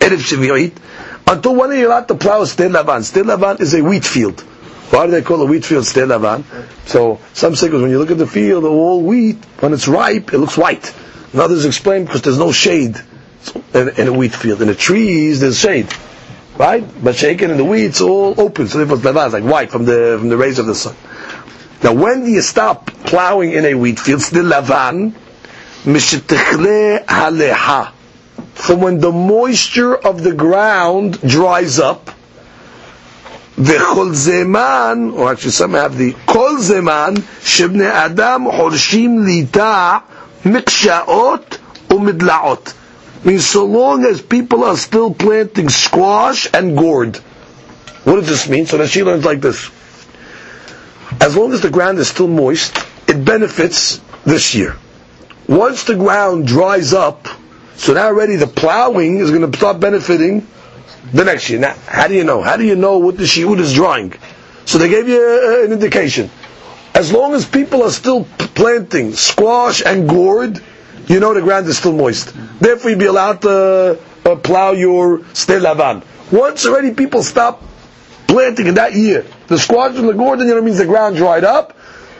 ערב שביעית, until when are you allowed to plow שדה לבן? שדה לבן is a wheat field. Why do they call a wheat field שדה לבן? So, some say because when you look at the field, all wheat, when it's ripe, it looks white. And others explain because there's no shade in, a wheat field. In the trees, there's shade. Right? But shaken in the it's all open. So it's levan, like white from the, from the rays of the sun. Now, when do you stop plowing in a wheat field? Still lavan, haleha. From when the moisture of the ground dries up, v'chol zeman, or actually some have the kol zeman, shebne adam horshim lita mikshaot umidlaot. Means so long as people are still planting squash and gourd. What does this mean? So that she learns like this as long as the ground is still moist, it benefits this year. Once the ground dries up, so now already the plowing is going to start benefiting the next year. Now, how do you know? How do you know what the shiud is drying? So they gave you an indication. As long as people are still planting squash and gourd, you know the ground is still moist. Therefore, you'd be allowed to uh, plow your stel lavan. Once already people stop planting in that year, the squash and the gourd, you know, means the ground dried up.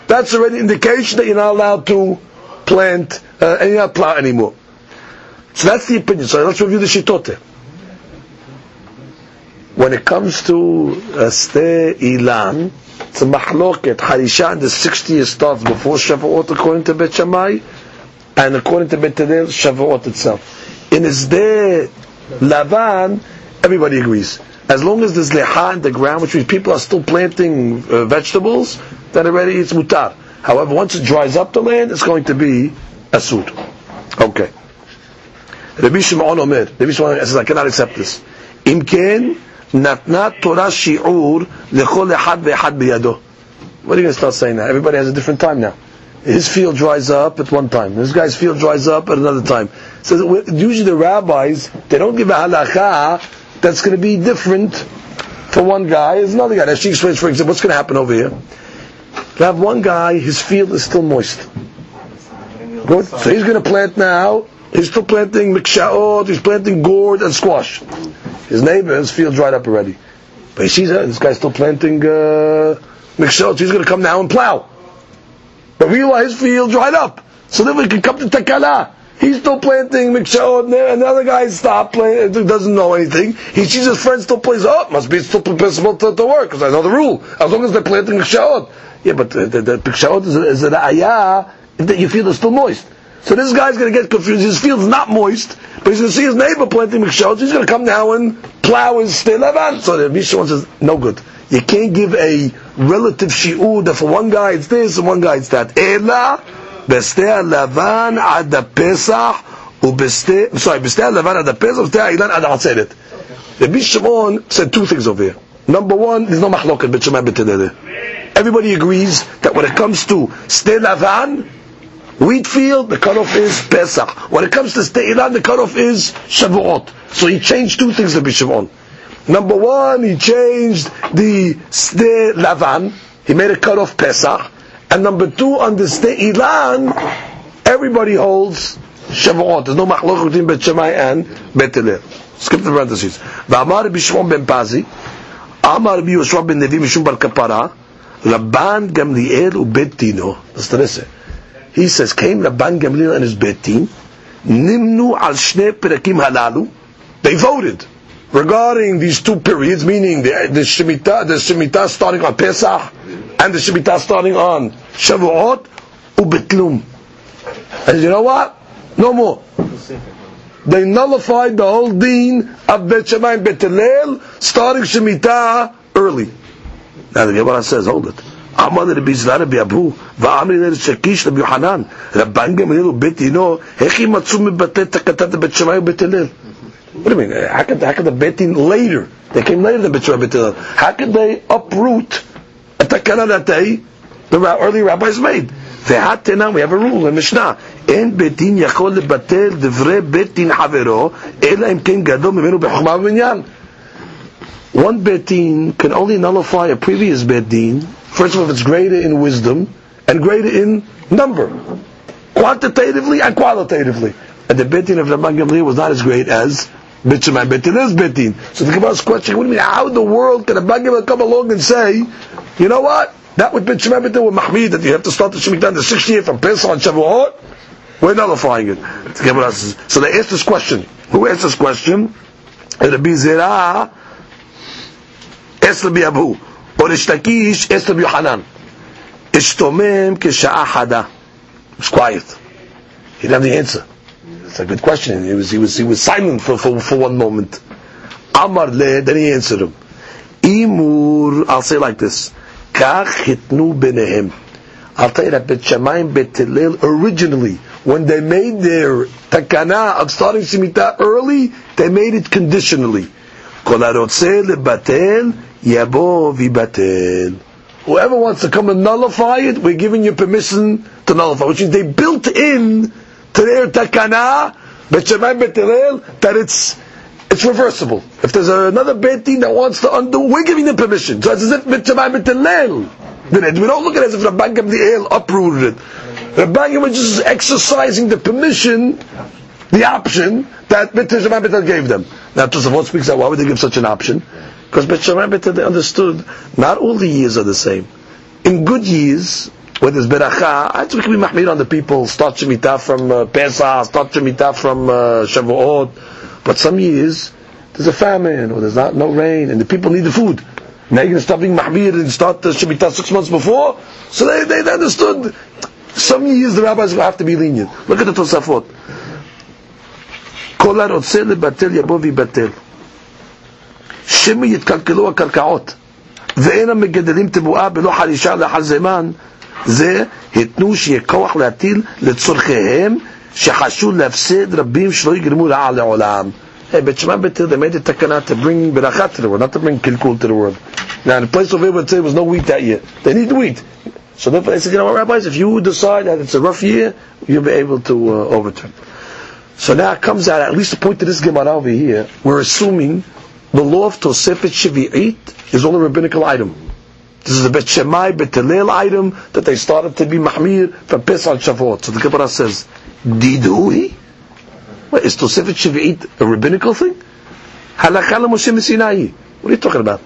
That's already indication that you're not allowed to plant uh, and you're not plow anymore. So that's the opinion. So let's review the shitote. When it comes to uh, ilan, it's a mahloket. Harisha in the 60 year starts before Shavuot according to Bet Shammai, and according to Bet Hillel, Shavuot itself. In his day, Lavan, everybody agrees. As long as there's leha in the ground, which means people are still planting uh, vegetables, then already it's mutar. However, once it dries up the land, it's going to be asud. Okay. Rabbi Shimon Omer, Rabbi Shimon says, I cannot accept this. Imken natna Torah shi'ur lechol lehad ve'had biyado. What are you going to start saying now? Everybody has a different time now. His field dries up at one time. This guy's field dries up at another time. So usually the rabbis, they don't give a halakha that's going to be different for one guy as another guy. As she explains, for example, what's going to happen over here? You have one guy, his field is still moist. Good. So he's going to plant now. He's still planting mikshaot, he's planting gourd and squash. His neighbor's field dried up already. But he sees that this guy's still planting uh, mikshaot, he's going to come now and plow. But realize his field dried up. So then we can come to takala. He's still planting mikshaot, and the other guy stopped playing, doesn't know anything. He sees his friend still plays, oh, must be still permissible to, to work, because I know the rule. As long as they're planting mikshaot. Yeah, but the, the, the is, is an ayah that your field is still moist. So this guy's going to get confused. His field's not moist, but he's going to see his neighbor planting mikshaot. He's going to come now and plow his stay levan. So the Mishnah says, no good. You can't give a relative shi'ud that for one guy it's this and one guy it's that. Ela bestea levan ad pesach ubeste. Sorry, bestea levan ad pesach bestea ilan ad atzeret. Rabbi Shimon said two things over here. Number one, there's no machloket bet Shimon Everybody agrees that when it comes to ste lavan, wheat field, the cutoff is Pesach. When it comes to Steilan, the cutoff is Shavuot. So he changed two things to be Number one, he changed the Sde Lavan. He made a cut off Pesach. And number two, on the Sde Ilan, everybody holds Shavuot. There's no machlok between Bet Shammai and Bet Hillel. Skip the parentheses. V'amar Rabbi Shimon ben Pazi, Amar Rabbi Yoshua ben Levi Mishum bar Kapara, Rabban Gamliel uBet. That's the rest. He says, came Rabban Gamliel and his Bet Nimnu al Shnei Perakim Halalu. They voted regarding these two periods, meaning the, the Shemitah, the Shemitah starting on Pesach and the Shemitah starting on Shavuot, ubetlum. And you know what? No more. They nullified the whole deen of Bet Shammai and Bet Hillel, starting Shemitah early. Now the Gemara says, hold it. אמר לרבי זלר רבי אבו, ואמרי לרשקיש רבי יוחנן, רבן גמליאל ובית דינו, איך ימצאו מבטא תקתת בית שמאי ובית הלל? What do you mean? How could, how could the Bet Din later? They came later than Bet Shammai Bet Hillel. How could they uproot a takana that they, the ra- early rabbis made? והתנא, we have a rule in Mishnah, אין בית דין יכול לבטל דברי בית דין חברו, אלא אם כן גדול ממנו בחוכמה ובעניין. One bet din can only nullify a previous bet din, first of all, if it's greater in wisdom and greater in number, quantitatively and qualitatively. And the bet din of Rabban Gamliel was not as great as Bet Shammai Bet Hillel's bet din. So the Gemara's question, what do you mean, how in the world can Rabban Gamliel come along and say, you know what, that would Bet Shammai Bet Hillel with Mahmid, that you have to start the Shemitah in the sixth year from Pesach and Shavuot, we're nullifying it. The Gemara says- So they asked this question. Who asked this question? Rabbi Zerah אס רבי אבו, או לשתקיש אס רבי יוחנן. השתומם כשעה חדה. It was quiet. He didn't have the answer. It's a good question. He was, he was, he was silent for, for, for one moment. Amar le, then he answered him. Imur, I'll say like this. Kach hitnu benehem. I'll tell you that Bet Shemayim Bet originally, when they made their takana of starting Shemitah early, they made it conditionally. Kol yabo. Whoever wants to come and nullify it, we're giving you permission to nullify, which means they built in their takana, Bet Shammai Bet that it's it's reversible. If there's another Bet Din that wants to undo, we're giving them permission. So it's as if Bet it. We don't look at it as if Rabban Gamliel uprooted it. Rabban was just exercising the permission, the option that Bet Shammai Bet gave them. Now, Tosafot speaks out, why would they give such an option? Because Bet Shammai Bet they understood not all the years are the same. In good years, where there's beracha, I think we can be mahmir on the people, start Shemitah from uh, Pesach, start Shemitah from uh, Shavuot. But some years, there's a famine, or there's not no rain, and the people need the food. Now you're going to stop being mahmir and start the Shemitah six months before? So they, they understood. Some years the rabbis will have to be lenient. Look at the Tosafot. כל הרוצה לבטל יבוא ויבטל. שמא יתקלקלו הקרקעות, ואין המגדלים תבואה בלא חרישה לאחר זמן, זה התנו שיהיה כוח להטיל לצורכיהם, שחשו להפסד רבים שלא יגרמו רעה לעולם. Hey, Bet Shema Bet Hillel, they made a takana to bring berachat to the world, not to bring kilkul to the world. Now, in the place of it would say there was no wheat that year. They need wheat. So therefore they said, you know what, rabbis, if you decide that it's a rough year, you'll be able to uh, overturn. So now it comes out, at least the point of this Gemara over here, we're assuming the law of Tosefet Shavi'it is only a rabbinical item. This is the Bet Shemai, Bet item that they started to be Mahmir for Pesach Shavuot. So the Gemara says, Didui? What, is Tosefet Shavi'it a rabbinical thing? Halakha Moshe Sinai. What are you talking about?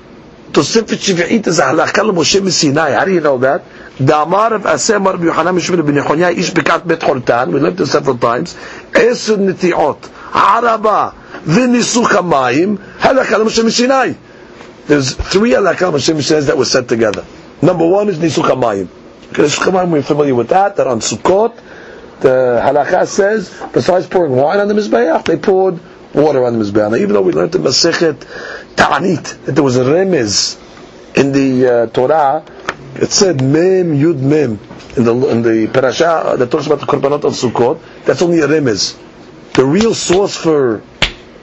Tosefet is a halakha Moshe Sinai. How do you know that? Damar of Asem Rabbi Yohanan ben Yechonia Ish Bekat Bet Hortan. We learned this several times. Esud Niti'ot. Araba. V'Nisuch HaMayim. Halakha Moshe Sinai. There's three halakha Moshe says that were set together. Number one is Nisuch HaMayim. Nisuch HaMayim, we're familiar with that, that on Sukkot, the halakha says, besides pouring wine on the Mizbeach, they poured water on the Mizbeach. Now, even though we learned in Masechet Ta'anit, that there was a remez in the uh, Torah, it said Mem Yud Mem in the in the parasha that talks about the korbanot of Sukkot. That's only a remez. The real source for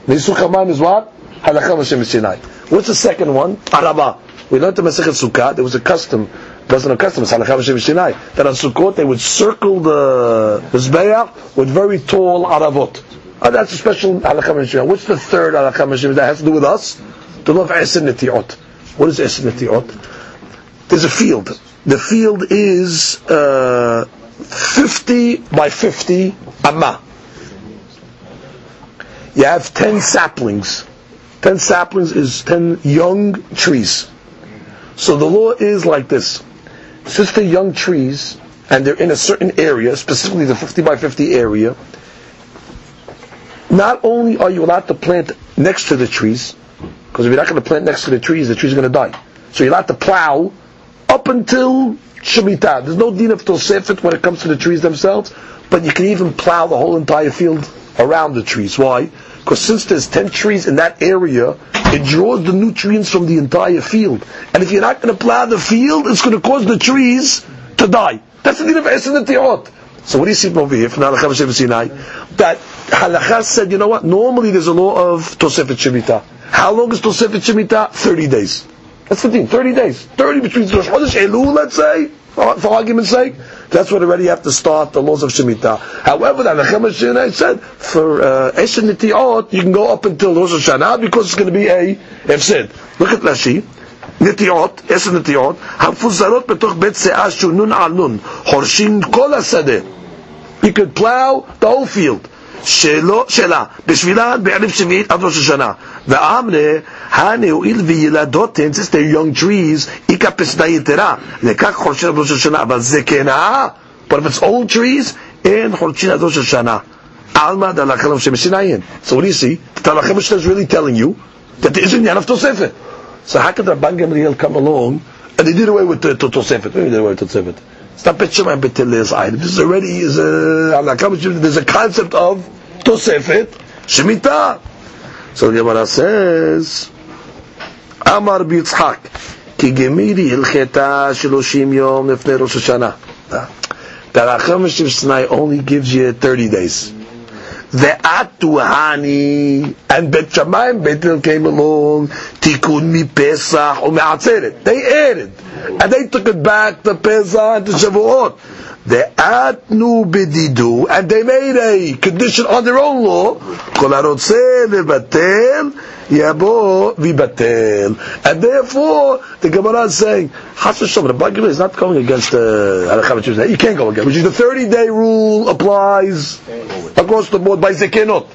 Nisuch HaMayim is what? Halakha Moshe Sinai. What's the second one? Araba. We learned in Masechet Sukkot, there was a custom, wasn't a custom, that on Sukkot they would circle the Mizbeach with very tall Aravot. Uh, that's a special Halakha Moshe Sinai. What's the third Halakha Moshe Sinai that has to do with us? The love Eser Neti'ot. What is Eser Neti'ot? There's a field. The field is uh, 50 by 50 amma. you have ten saplings. Ten saplings is ten young trees. So the law is like this. Since they're young trees, and they're in a certain area, specifically the 50 by 50 area, not only are you allowed to plant next to the trees, because if you're not going to plant next to the trees, the trees are going to die. So you're allowed to plow up until Shemitah. There's no din of Tosefet when it comes to the trees themselves, but you can even plow the whole entire field around the trees. Why? Because since there's 10 trees in that area, it draws the nutrients from the entire field. And if you're not going to plow the field, it's going to cause the trees to die. That's the din of Eser Neti'ot. So what do you see from over here from Halakha Sinai? That Halakha said, you know what? Normally there's a law of Tosefet Shemitah. How long is Tosefet Shemitah? 30 days. That's the thing, 30 days. 30 between Rosh Chodesh Elul, let's say, for argument's sake. That's when already you have to start the laws of Shemitah. However, the Halakha Sinai said, for uh, Esin Tiot, you can go up until Rosh Hashanah because it's going to be a Efsid. Look at Rashi. נטיעות, עשר נטיעות, המפוזרות בתוך בית שאה שהוא נון על נון, חורשים כל השדה. You could plow the whole field. שלא, שלה, בשבילה בערב שביעית עד ראש השנה. ואמרה, הנה הואיל וילדותן, since they're young trees, איכה פסדה יתרה. לכך חורשים עד ראש השנה, אבל זה כן אה? But if it's old trees, אין חורשים עד ראש השנה. עלמא דלכם שמסינאיין. So what do you see? The Talachim is really telling you that there isn't enough Tosefet. So how could Rabban Gamliel come along and they did away with the Tosefet? Maybe they did away with Tosefet. It's not Bet Shemai Bet Hillel's item. This is already is a there's a concept of Tosefet Shemitah. So the Gemara says, Amar Bitzhak, כי גמירי הלכתה שלושים יום לפני ראש השנה. That Acham Sinai only gives you 30 days. Ve'atuhani and Bet Shammai and Bet Hillel came along tikun mi Pesach. They added and they took it back to Pesach and to Shavuot. Ve'atnu bedidu and they made a condition on their own law. Kol harotze yabo vibatel. And therefore the Gemara is saying Chas v'shalom. The Gemara is not going against the uh, You can't go against. Which is the 30 day rule applies across the board by Zekenot.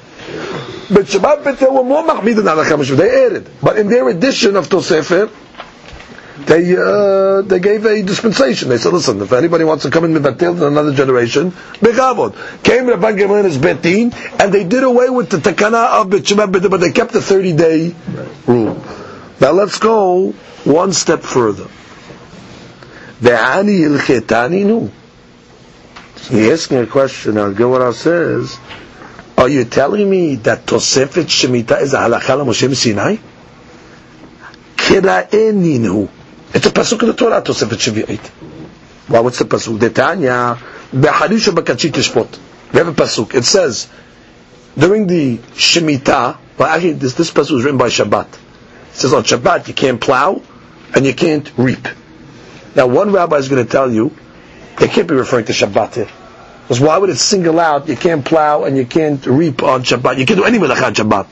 But Shabbat Betel were more mahmid than Halakha Mishum. They added. But in their edition of Tosefet, they uh, they gave a dispensation. They said, listen, if anybody wants to come in Mivatel in another generation, Begavod. Came Rabban Gamliel as Betin, and they did away with the Takana of Shabbat Betel, but they kept the 30 day rule. Now let's go one step further. Ve'ani ilchetani nu. He's asking a question. Now, Gemara says, "Are you telling me that Tosefet Shemitah is a halakha Moshe Sinai?" Kira'eninu. It's a pasuk in the Torah. Tosefet Shemitah. Well, what's the pasuk? Detanya beharisha bakachit tishpot. We have a pasuk. It says during the Shemitah. Well, actually, this this pasuk was written by Shabbat. It says on Shabbat you can't plow and you can't reap. Now, one rabbi is going to tell you they can't be referring to Shabbat here. Because why would it single out, you can't plow and you can't reap on Shabbat? You can't do any melach on Shabbat.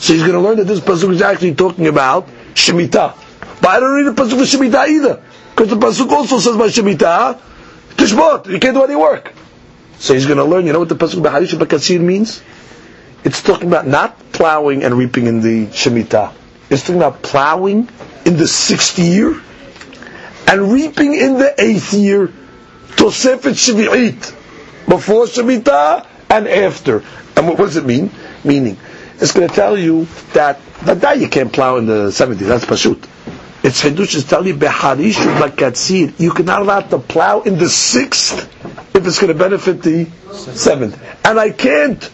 So he's going to learn that this pasuk is actually talking about Shemitah. But I don't read the pasuk for Shemitah either. Because the pasuk also says by Shemitah, Tishbot, you can't do any work. So he's going to learn, you know what the pasuk Baharish Bakasir means? It's talking about not plowing and reaping in the Shemitah. It's talking about plowing in the sixth year and reaping in the eighth year. Tosefet Shvi'it. Before Shemitah and after. And what, what does it mean? Meaning, it's going to tell you that that day you can't plow in the 70s. That's Pashut. It's Hidush is telling you Beharish Bakatzir. You cannot allow to plow in the sixth if it's going to benefit the seventh. And I can't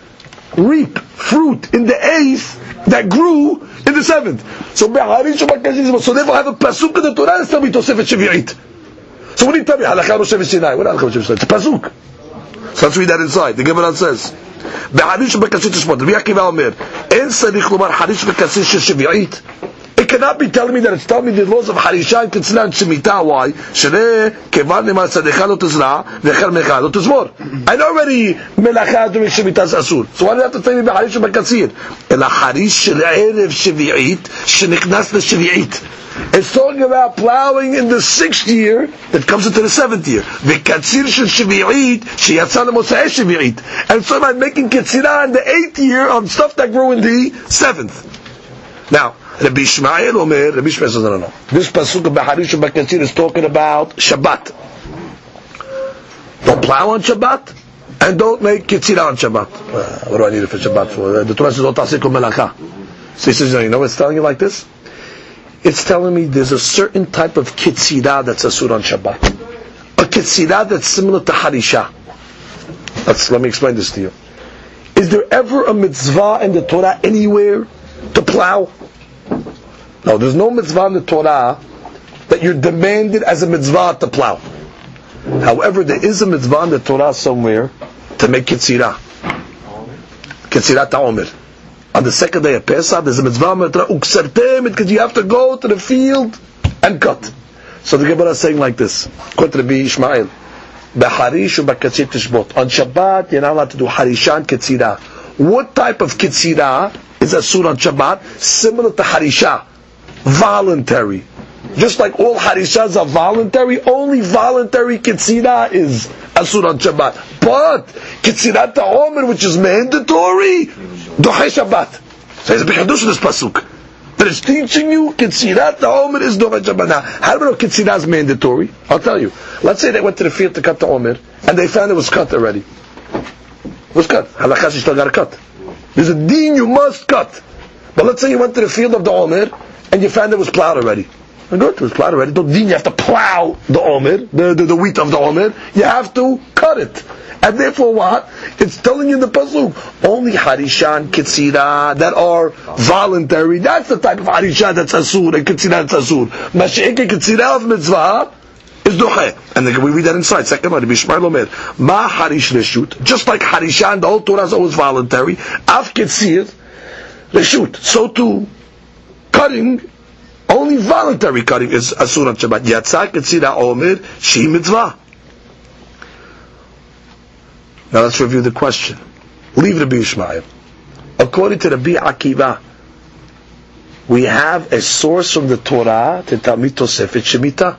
reap fruit in the eighth that grew in the seventh. So Beharish Bakatzir. So therefore I have a Pasuk in the Torah that's telling me Tosefet Shvi'it. So what do you tell me? Halakha Rosh Sinai. What Halakha? It's a pasuk. Let's read that inside. The Gemara says, "Beharish bekasir tishmot." Rabbi Akiva Omer, "En tzarich lomar harish bekasir shel shvi'it." It cannot be telling me that it's telling me the laws of Harisha and Kitzna and Shemitah. Why? Shere kevan lema sadecha lo tizna v'echar mecha lo tizmor. I know already melacha during Shemitah is asur. So why do you have to tell me the harisha and b'kasir? El harish shel erev shevi'it sheniknas l'shevi'it. It's talking about plowing in the sixth year that comes into the seventh year. V'katzir shel shevi'it sheyatzal l'mosei shevi'it. And so by making katzira in the eighth year on stuff that grew in the seventh. Now, Rabbi Ishmael Omer, Rabbi Ishmael says, no, no, no. This pasuk of Baharish Bakatzir is talking about Shabbat. Don't plow on Shabbat, and don't make Kitzira on Shabbat. Uh, what do I need it for Shabbat for? The Torah says, "Ot ta'aseh kol melacha." So he says, you know what's telling you like this? It's telling me there's a certain type of Kitzira that's asur on Shabbat. A Kitzira that's similar to Harisha. Let's, let me explain this to you. Is there ever a mitzvah in the Torah anywhere to plow? No, there's no mitzvah in the Torah that you're demanded as a mitzvah to plow. However, there is a mitzvah in the Torah somewhere to make kitzira. Kitzira ta'omer. On the second day of Pesach, there's a mitzvah in the because you have to go to the field and cut. So the Gemara is saying like this, quote Rabbi Ishmael. On Shabbat, you're not allowed to do harisha and. What type of kitzira is asur on Shabbat? Similar to harisha voluntary. Just like all harishas are voluntary, only voluntary kitzira is asur on Shabbat. But kitzirat ta'omer, which is mandatory, dohe Shabbat. So it's big this pasuk. That is teaching you kitzirat ta'omer is dohe Shabbat. Now, how do we know kitzira is mandatory? I'll tell you. Let's say they went to the field to cut the omer, and they found it was cut already. It was cut. Halachas you still got to cut. There's a deen you must cut. But let's say you went to the field of the omer, and you found it was plowed already. Good, it was plowed already. Don't you have to plow the omer, the, the, the wheat of the omer. You have to cut it. And therefore what? It's telling you in the pasuk, only harishan, kitzira, that are voluntary. That's the type of harishan that's asur, and kitzira that's asur. Mashiach kitzira of mitzvah, is duhe. And then we read that inside. Second one, Rabbi Shmuel Omer, ma harish reshut. Just like harishan, the whole Torah is always voluntary. Af kitzir, reshut. So too, cutting, only voluntary cutting is asur on Shabbat. Yatzak etzira omer shi mitzvah. Now let's review the question. Leave Rabbi Ishmael. According to Rabbi Akiva, we have a source from the Torah to Talmid Tosefet Shemitah.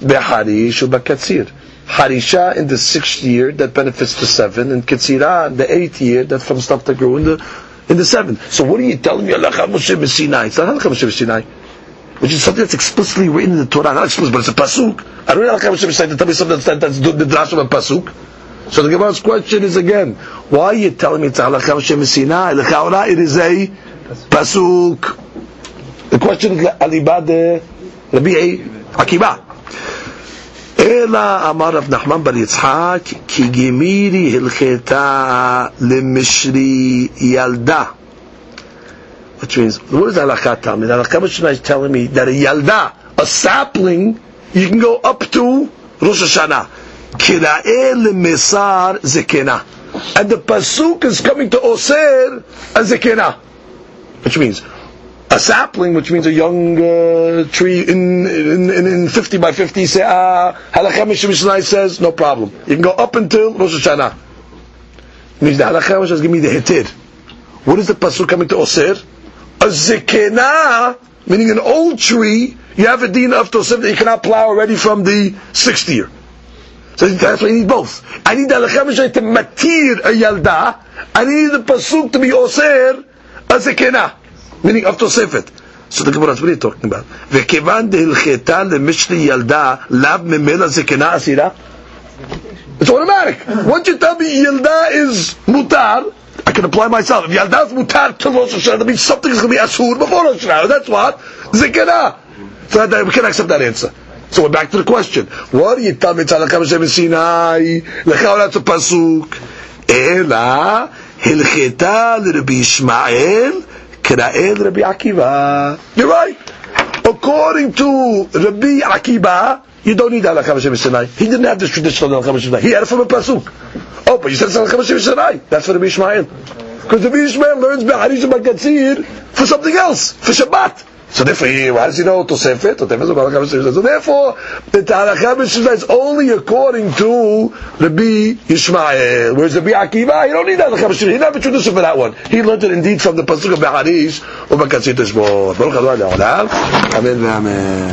Beharish ubakatzir. Harisha in the sixth year that benefits the seven, and Ketzira in the eighth year that from stuff that grew in the in the seventh. So what are you telling me? Halacha Moshe Sinai. It's not Halacha Moshe Sinai, which is something that's explicitly written in the Torah. Not explicit, but it's a pasuk. I don't know Halacha Moshe Sinai to tell me something that's, that's the drash of a pasuk. So the Gemara's question is again, why are you telling me it's Halacha Moshe Sinai? L'chaora it is a pasuk. The question is Alibad Rabbi Akiva. אלא אמר רב נחמן בר יצחק, כי גמירי הלכתה למשרי ילדה. Which means, what does halakha tell me? The halakha Mishnah is telling me that a yalda, a sapling, you can go up to Rosh Hashanah. Kira'e lemesar zekena. And the pasuk is coming to Oser a zekena. Which means, a sapling, which means a young uh, tree in, in, in, in 50 by 50, say, ah, Halakha Mishnah says, no problem. You can go up until Rosh Hashanah. Means the Halakha Mishnah give me the hetir. What is the pasuk coming to Osir? A zekena, meaning an old tree, you have a din of Tosef that you cannot plow already from the sixth year. So that's why you need both. I need the Halakha to matir a yalda, I need the pasuk to be Osir, a zekena meaning of Tosefet. So the Gemara, what are you talking about? וכיוון דהלכתה למשלי ילדה, לאו ממילא זקנה אסירה? It's automatic. Once you tell me Yilda is mutar, I can apply myself. If Yilda is mutar to Rosh Hashanah, that means something is going to be asur before Rosh Hashanah. That's what? Zikana. So that, we can accept that answer. So we're back to the question. What do you tell me? Tzalakam Hashem Sinai. Lecha that's a pasuk. Ela hilcheta l'Rabbi Ishmael Rabbi Akiva. You're right. According to Rabbi Akiva, you don't need Halakha Hashem Sinai. He didn't have this traditional Halakha Sinai. He had it from a pasuk. Oh, but you said it's Halakha Hashem Sinai. That's for Rabbi Ishmael. Because Rabbi Ishmael learns Beharish Bakatzir for something else, for Shabbat. So therefore, he, why does he know Tosefet? Tosefet So therefore, the Halacha B'Shivla is only according to Rabbi Yishmael. Whereas Rabbi Akiva, he don't need Halacha B'Shivla. He never introduced for that one. He learned it indeed from the Pasuk of Beharish. Baruch Adonai. Amen ve'amen.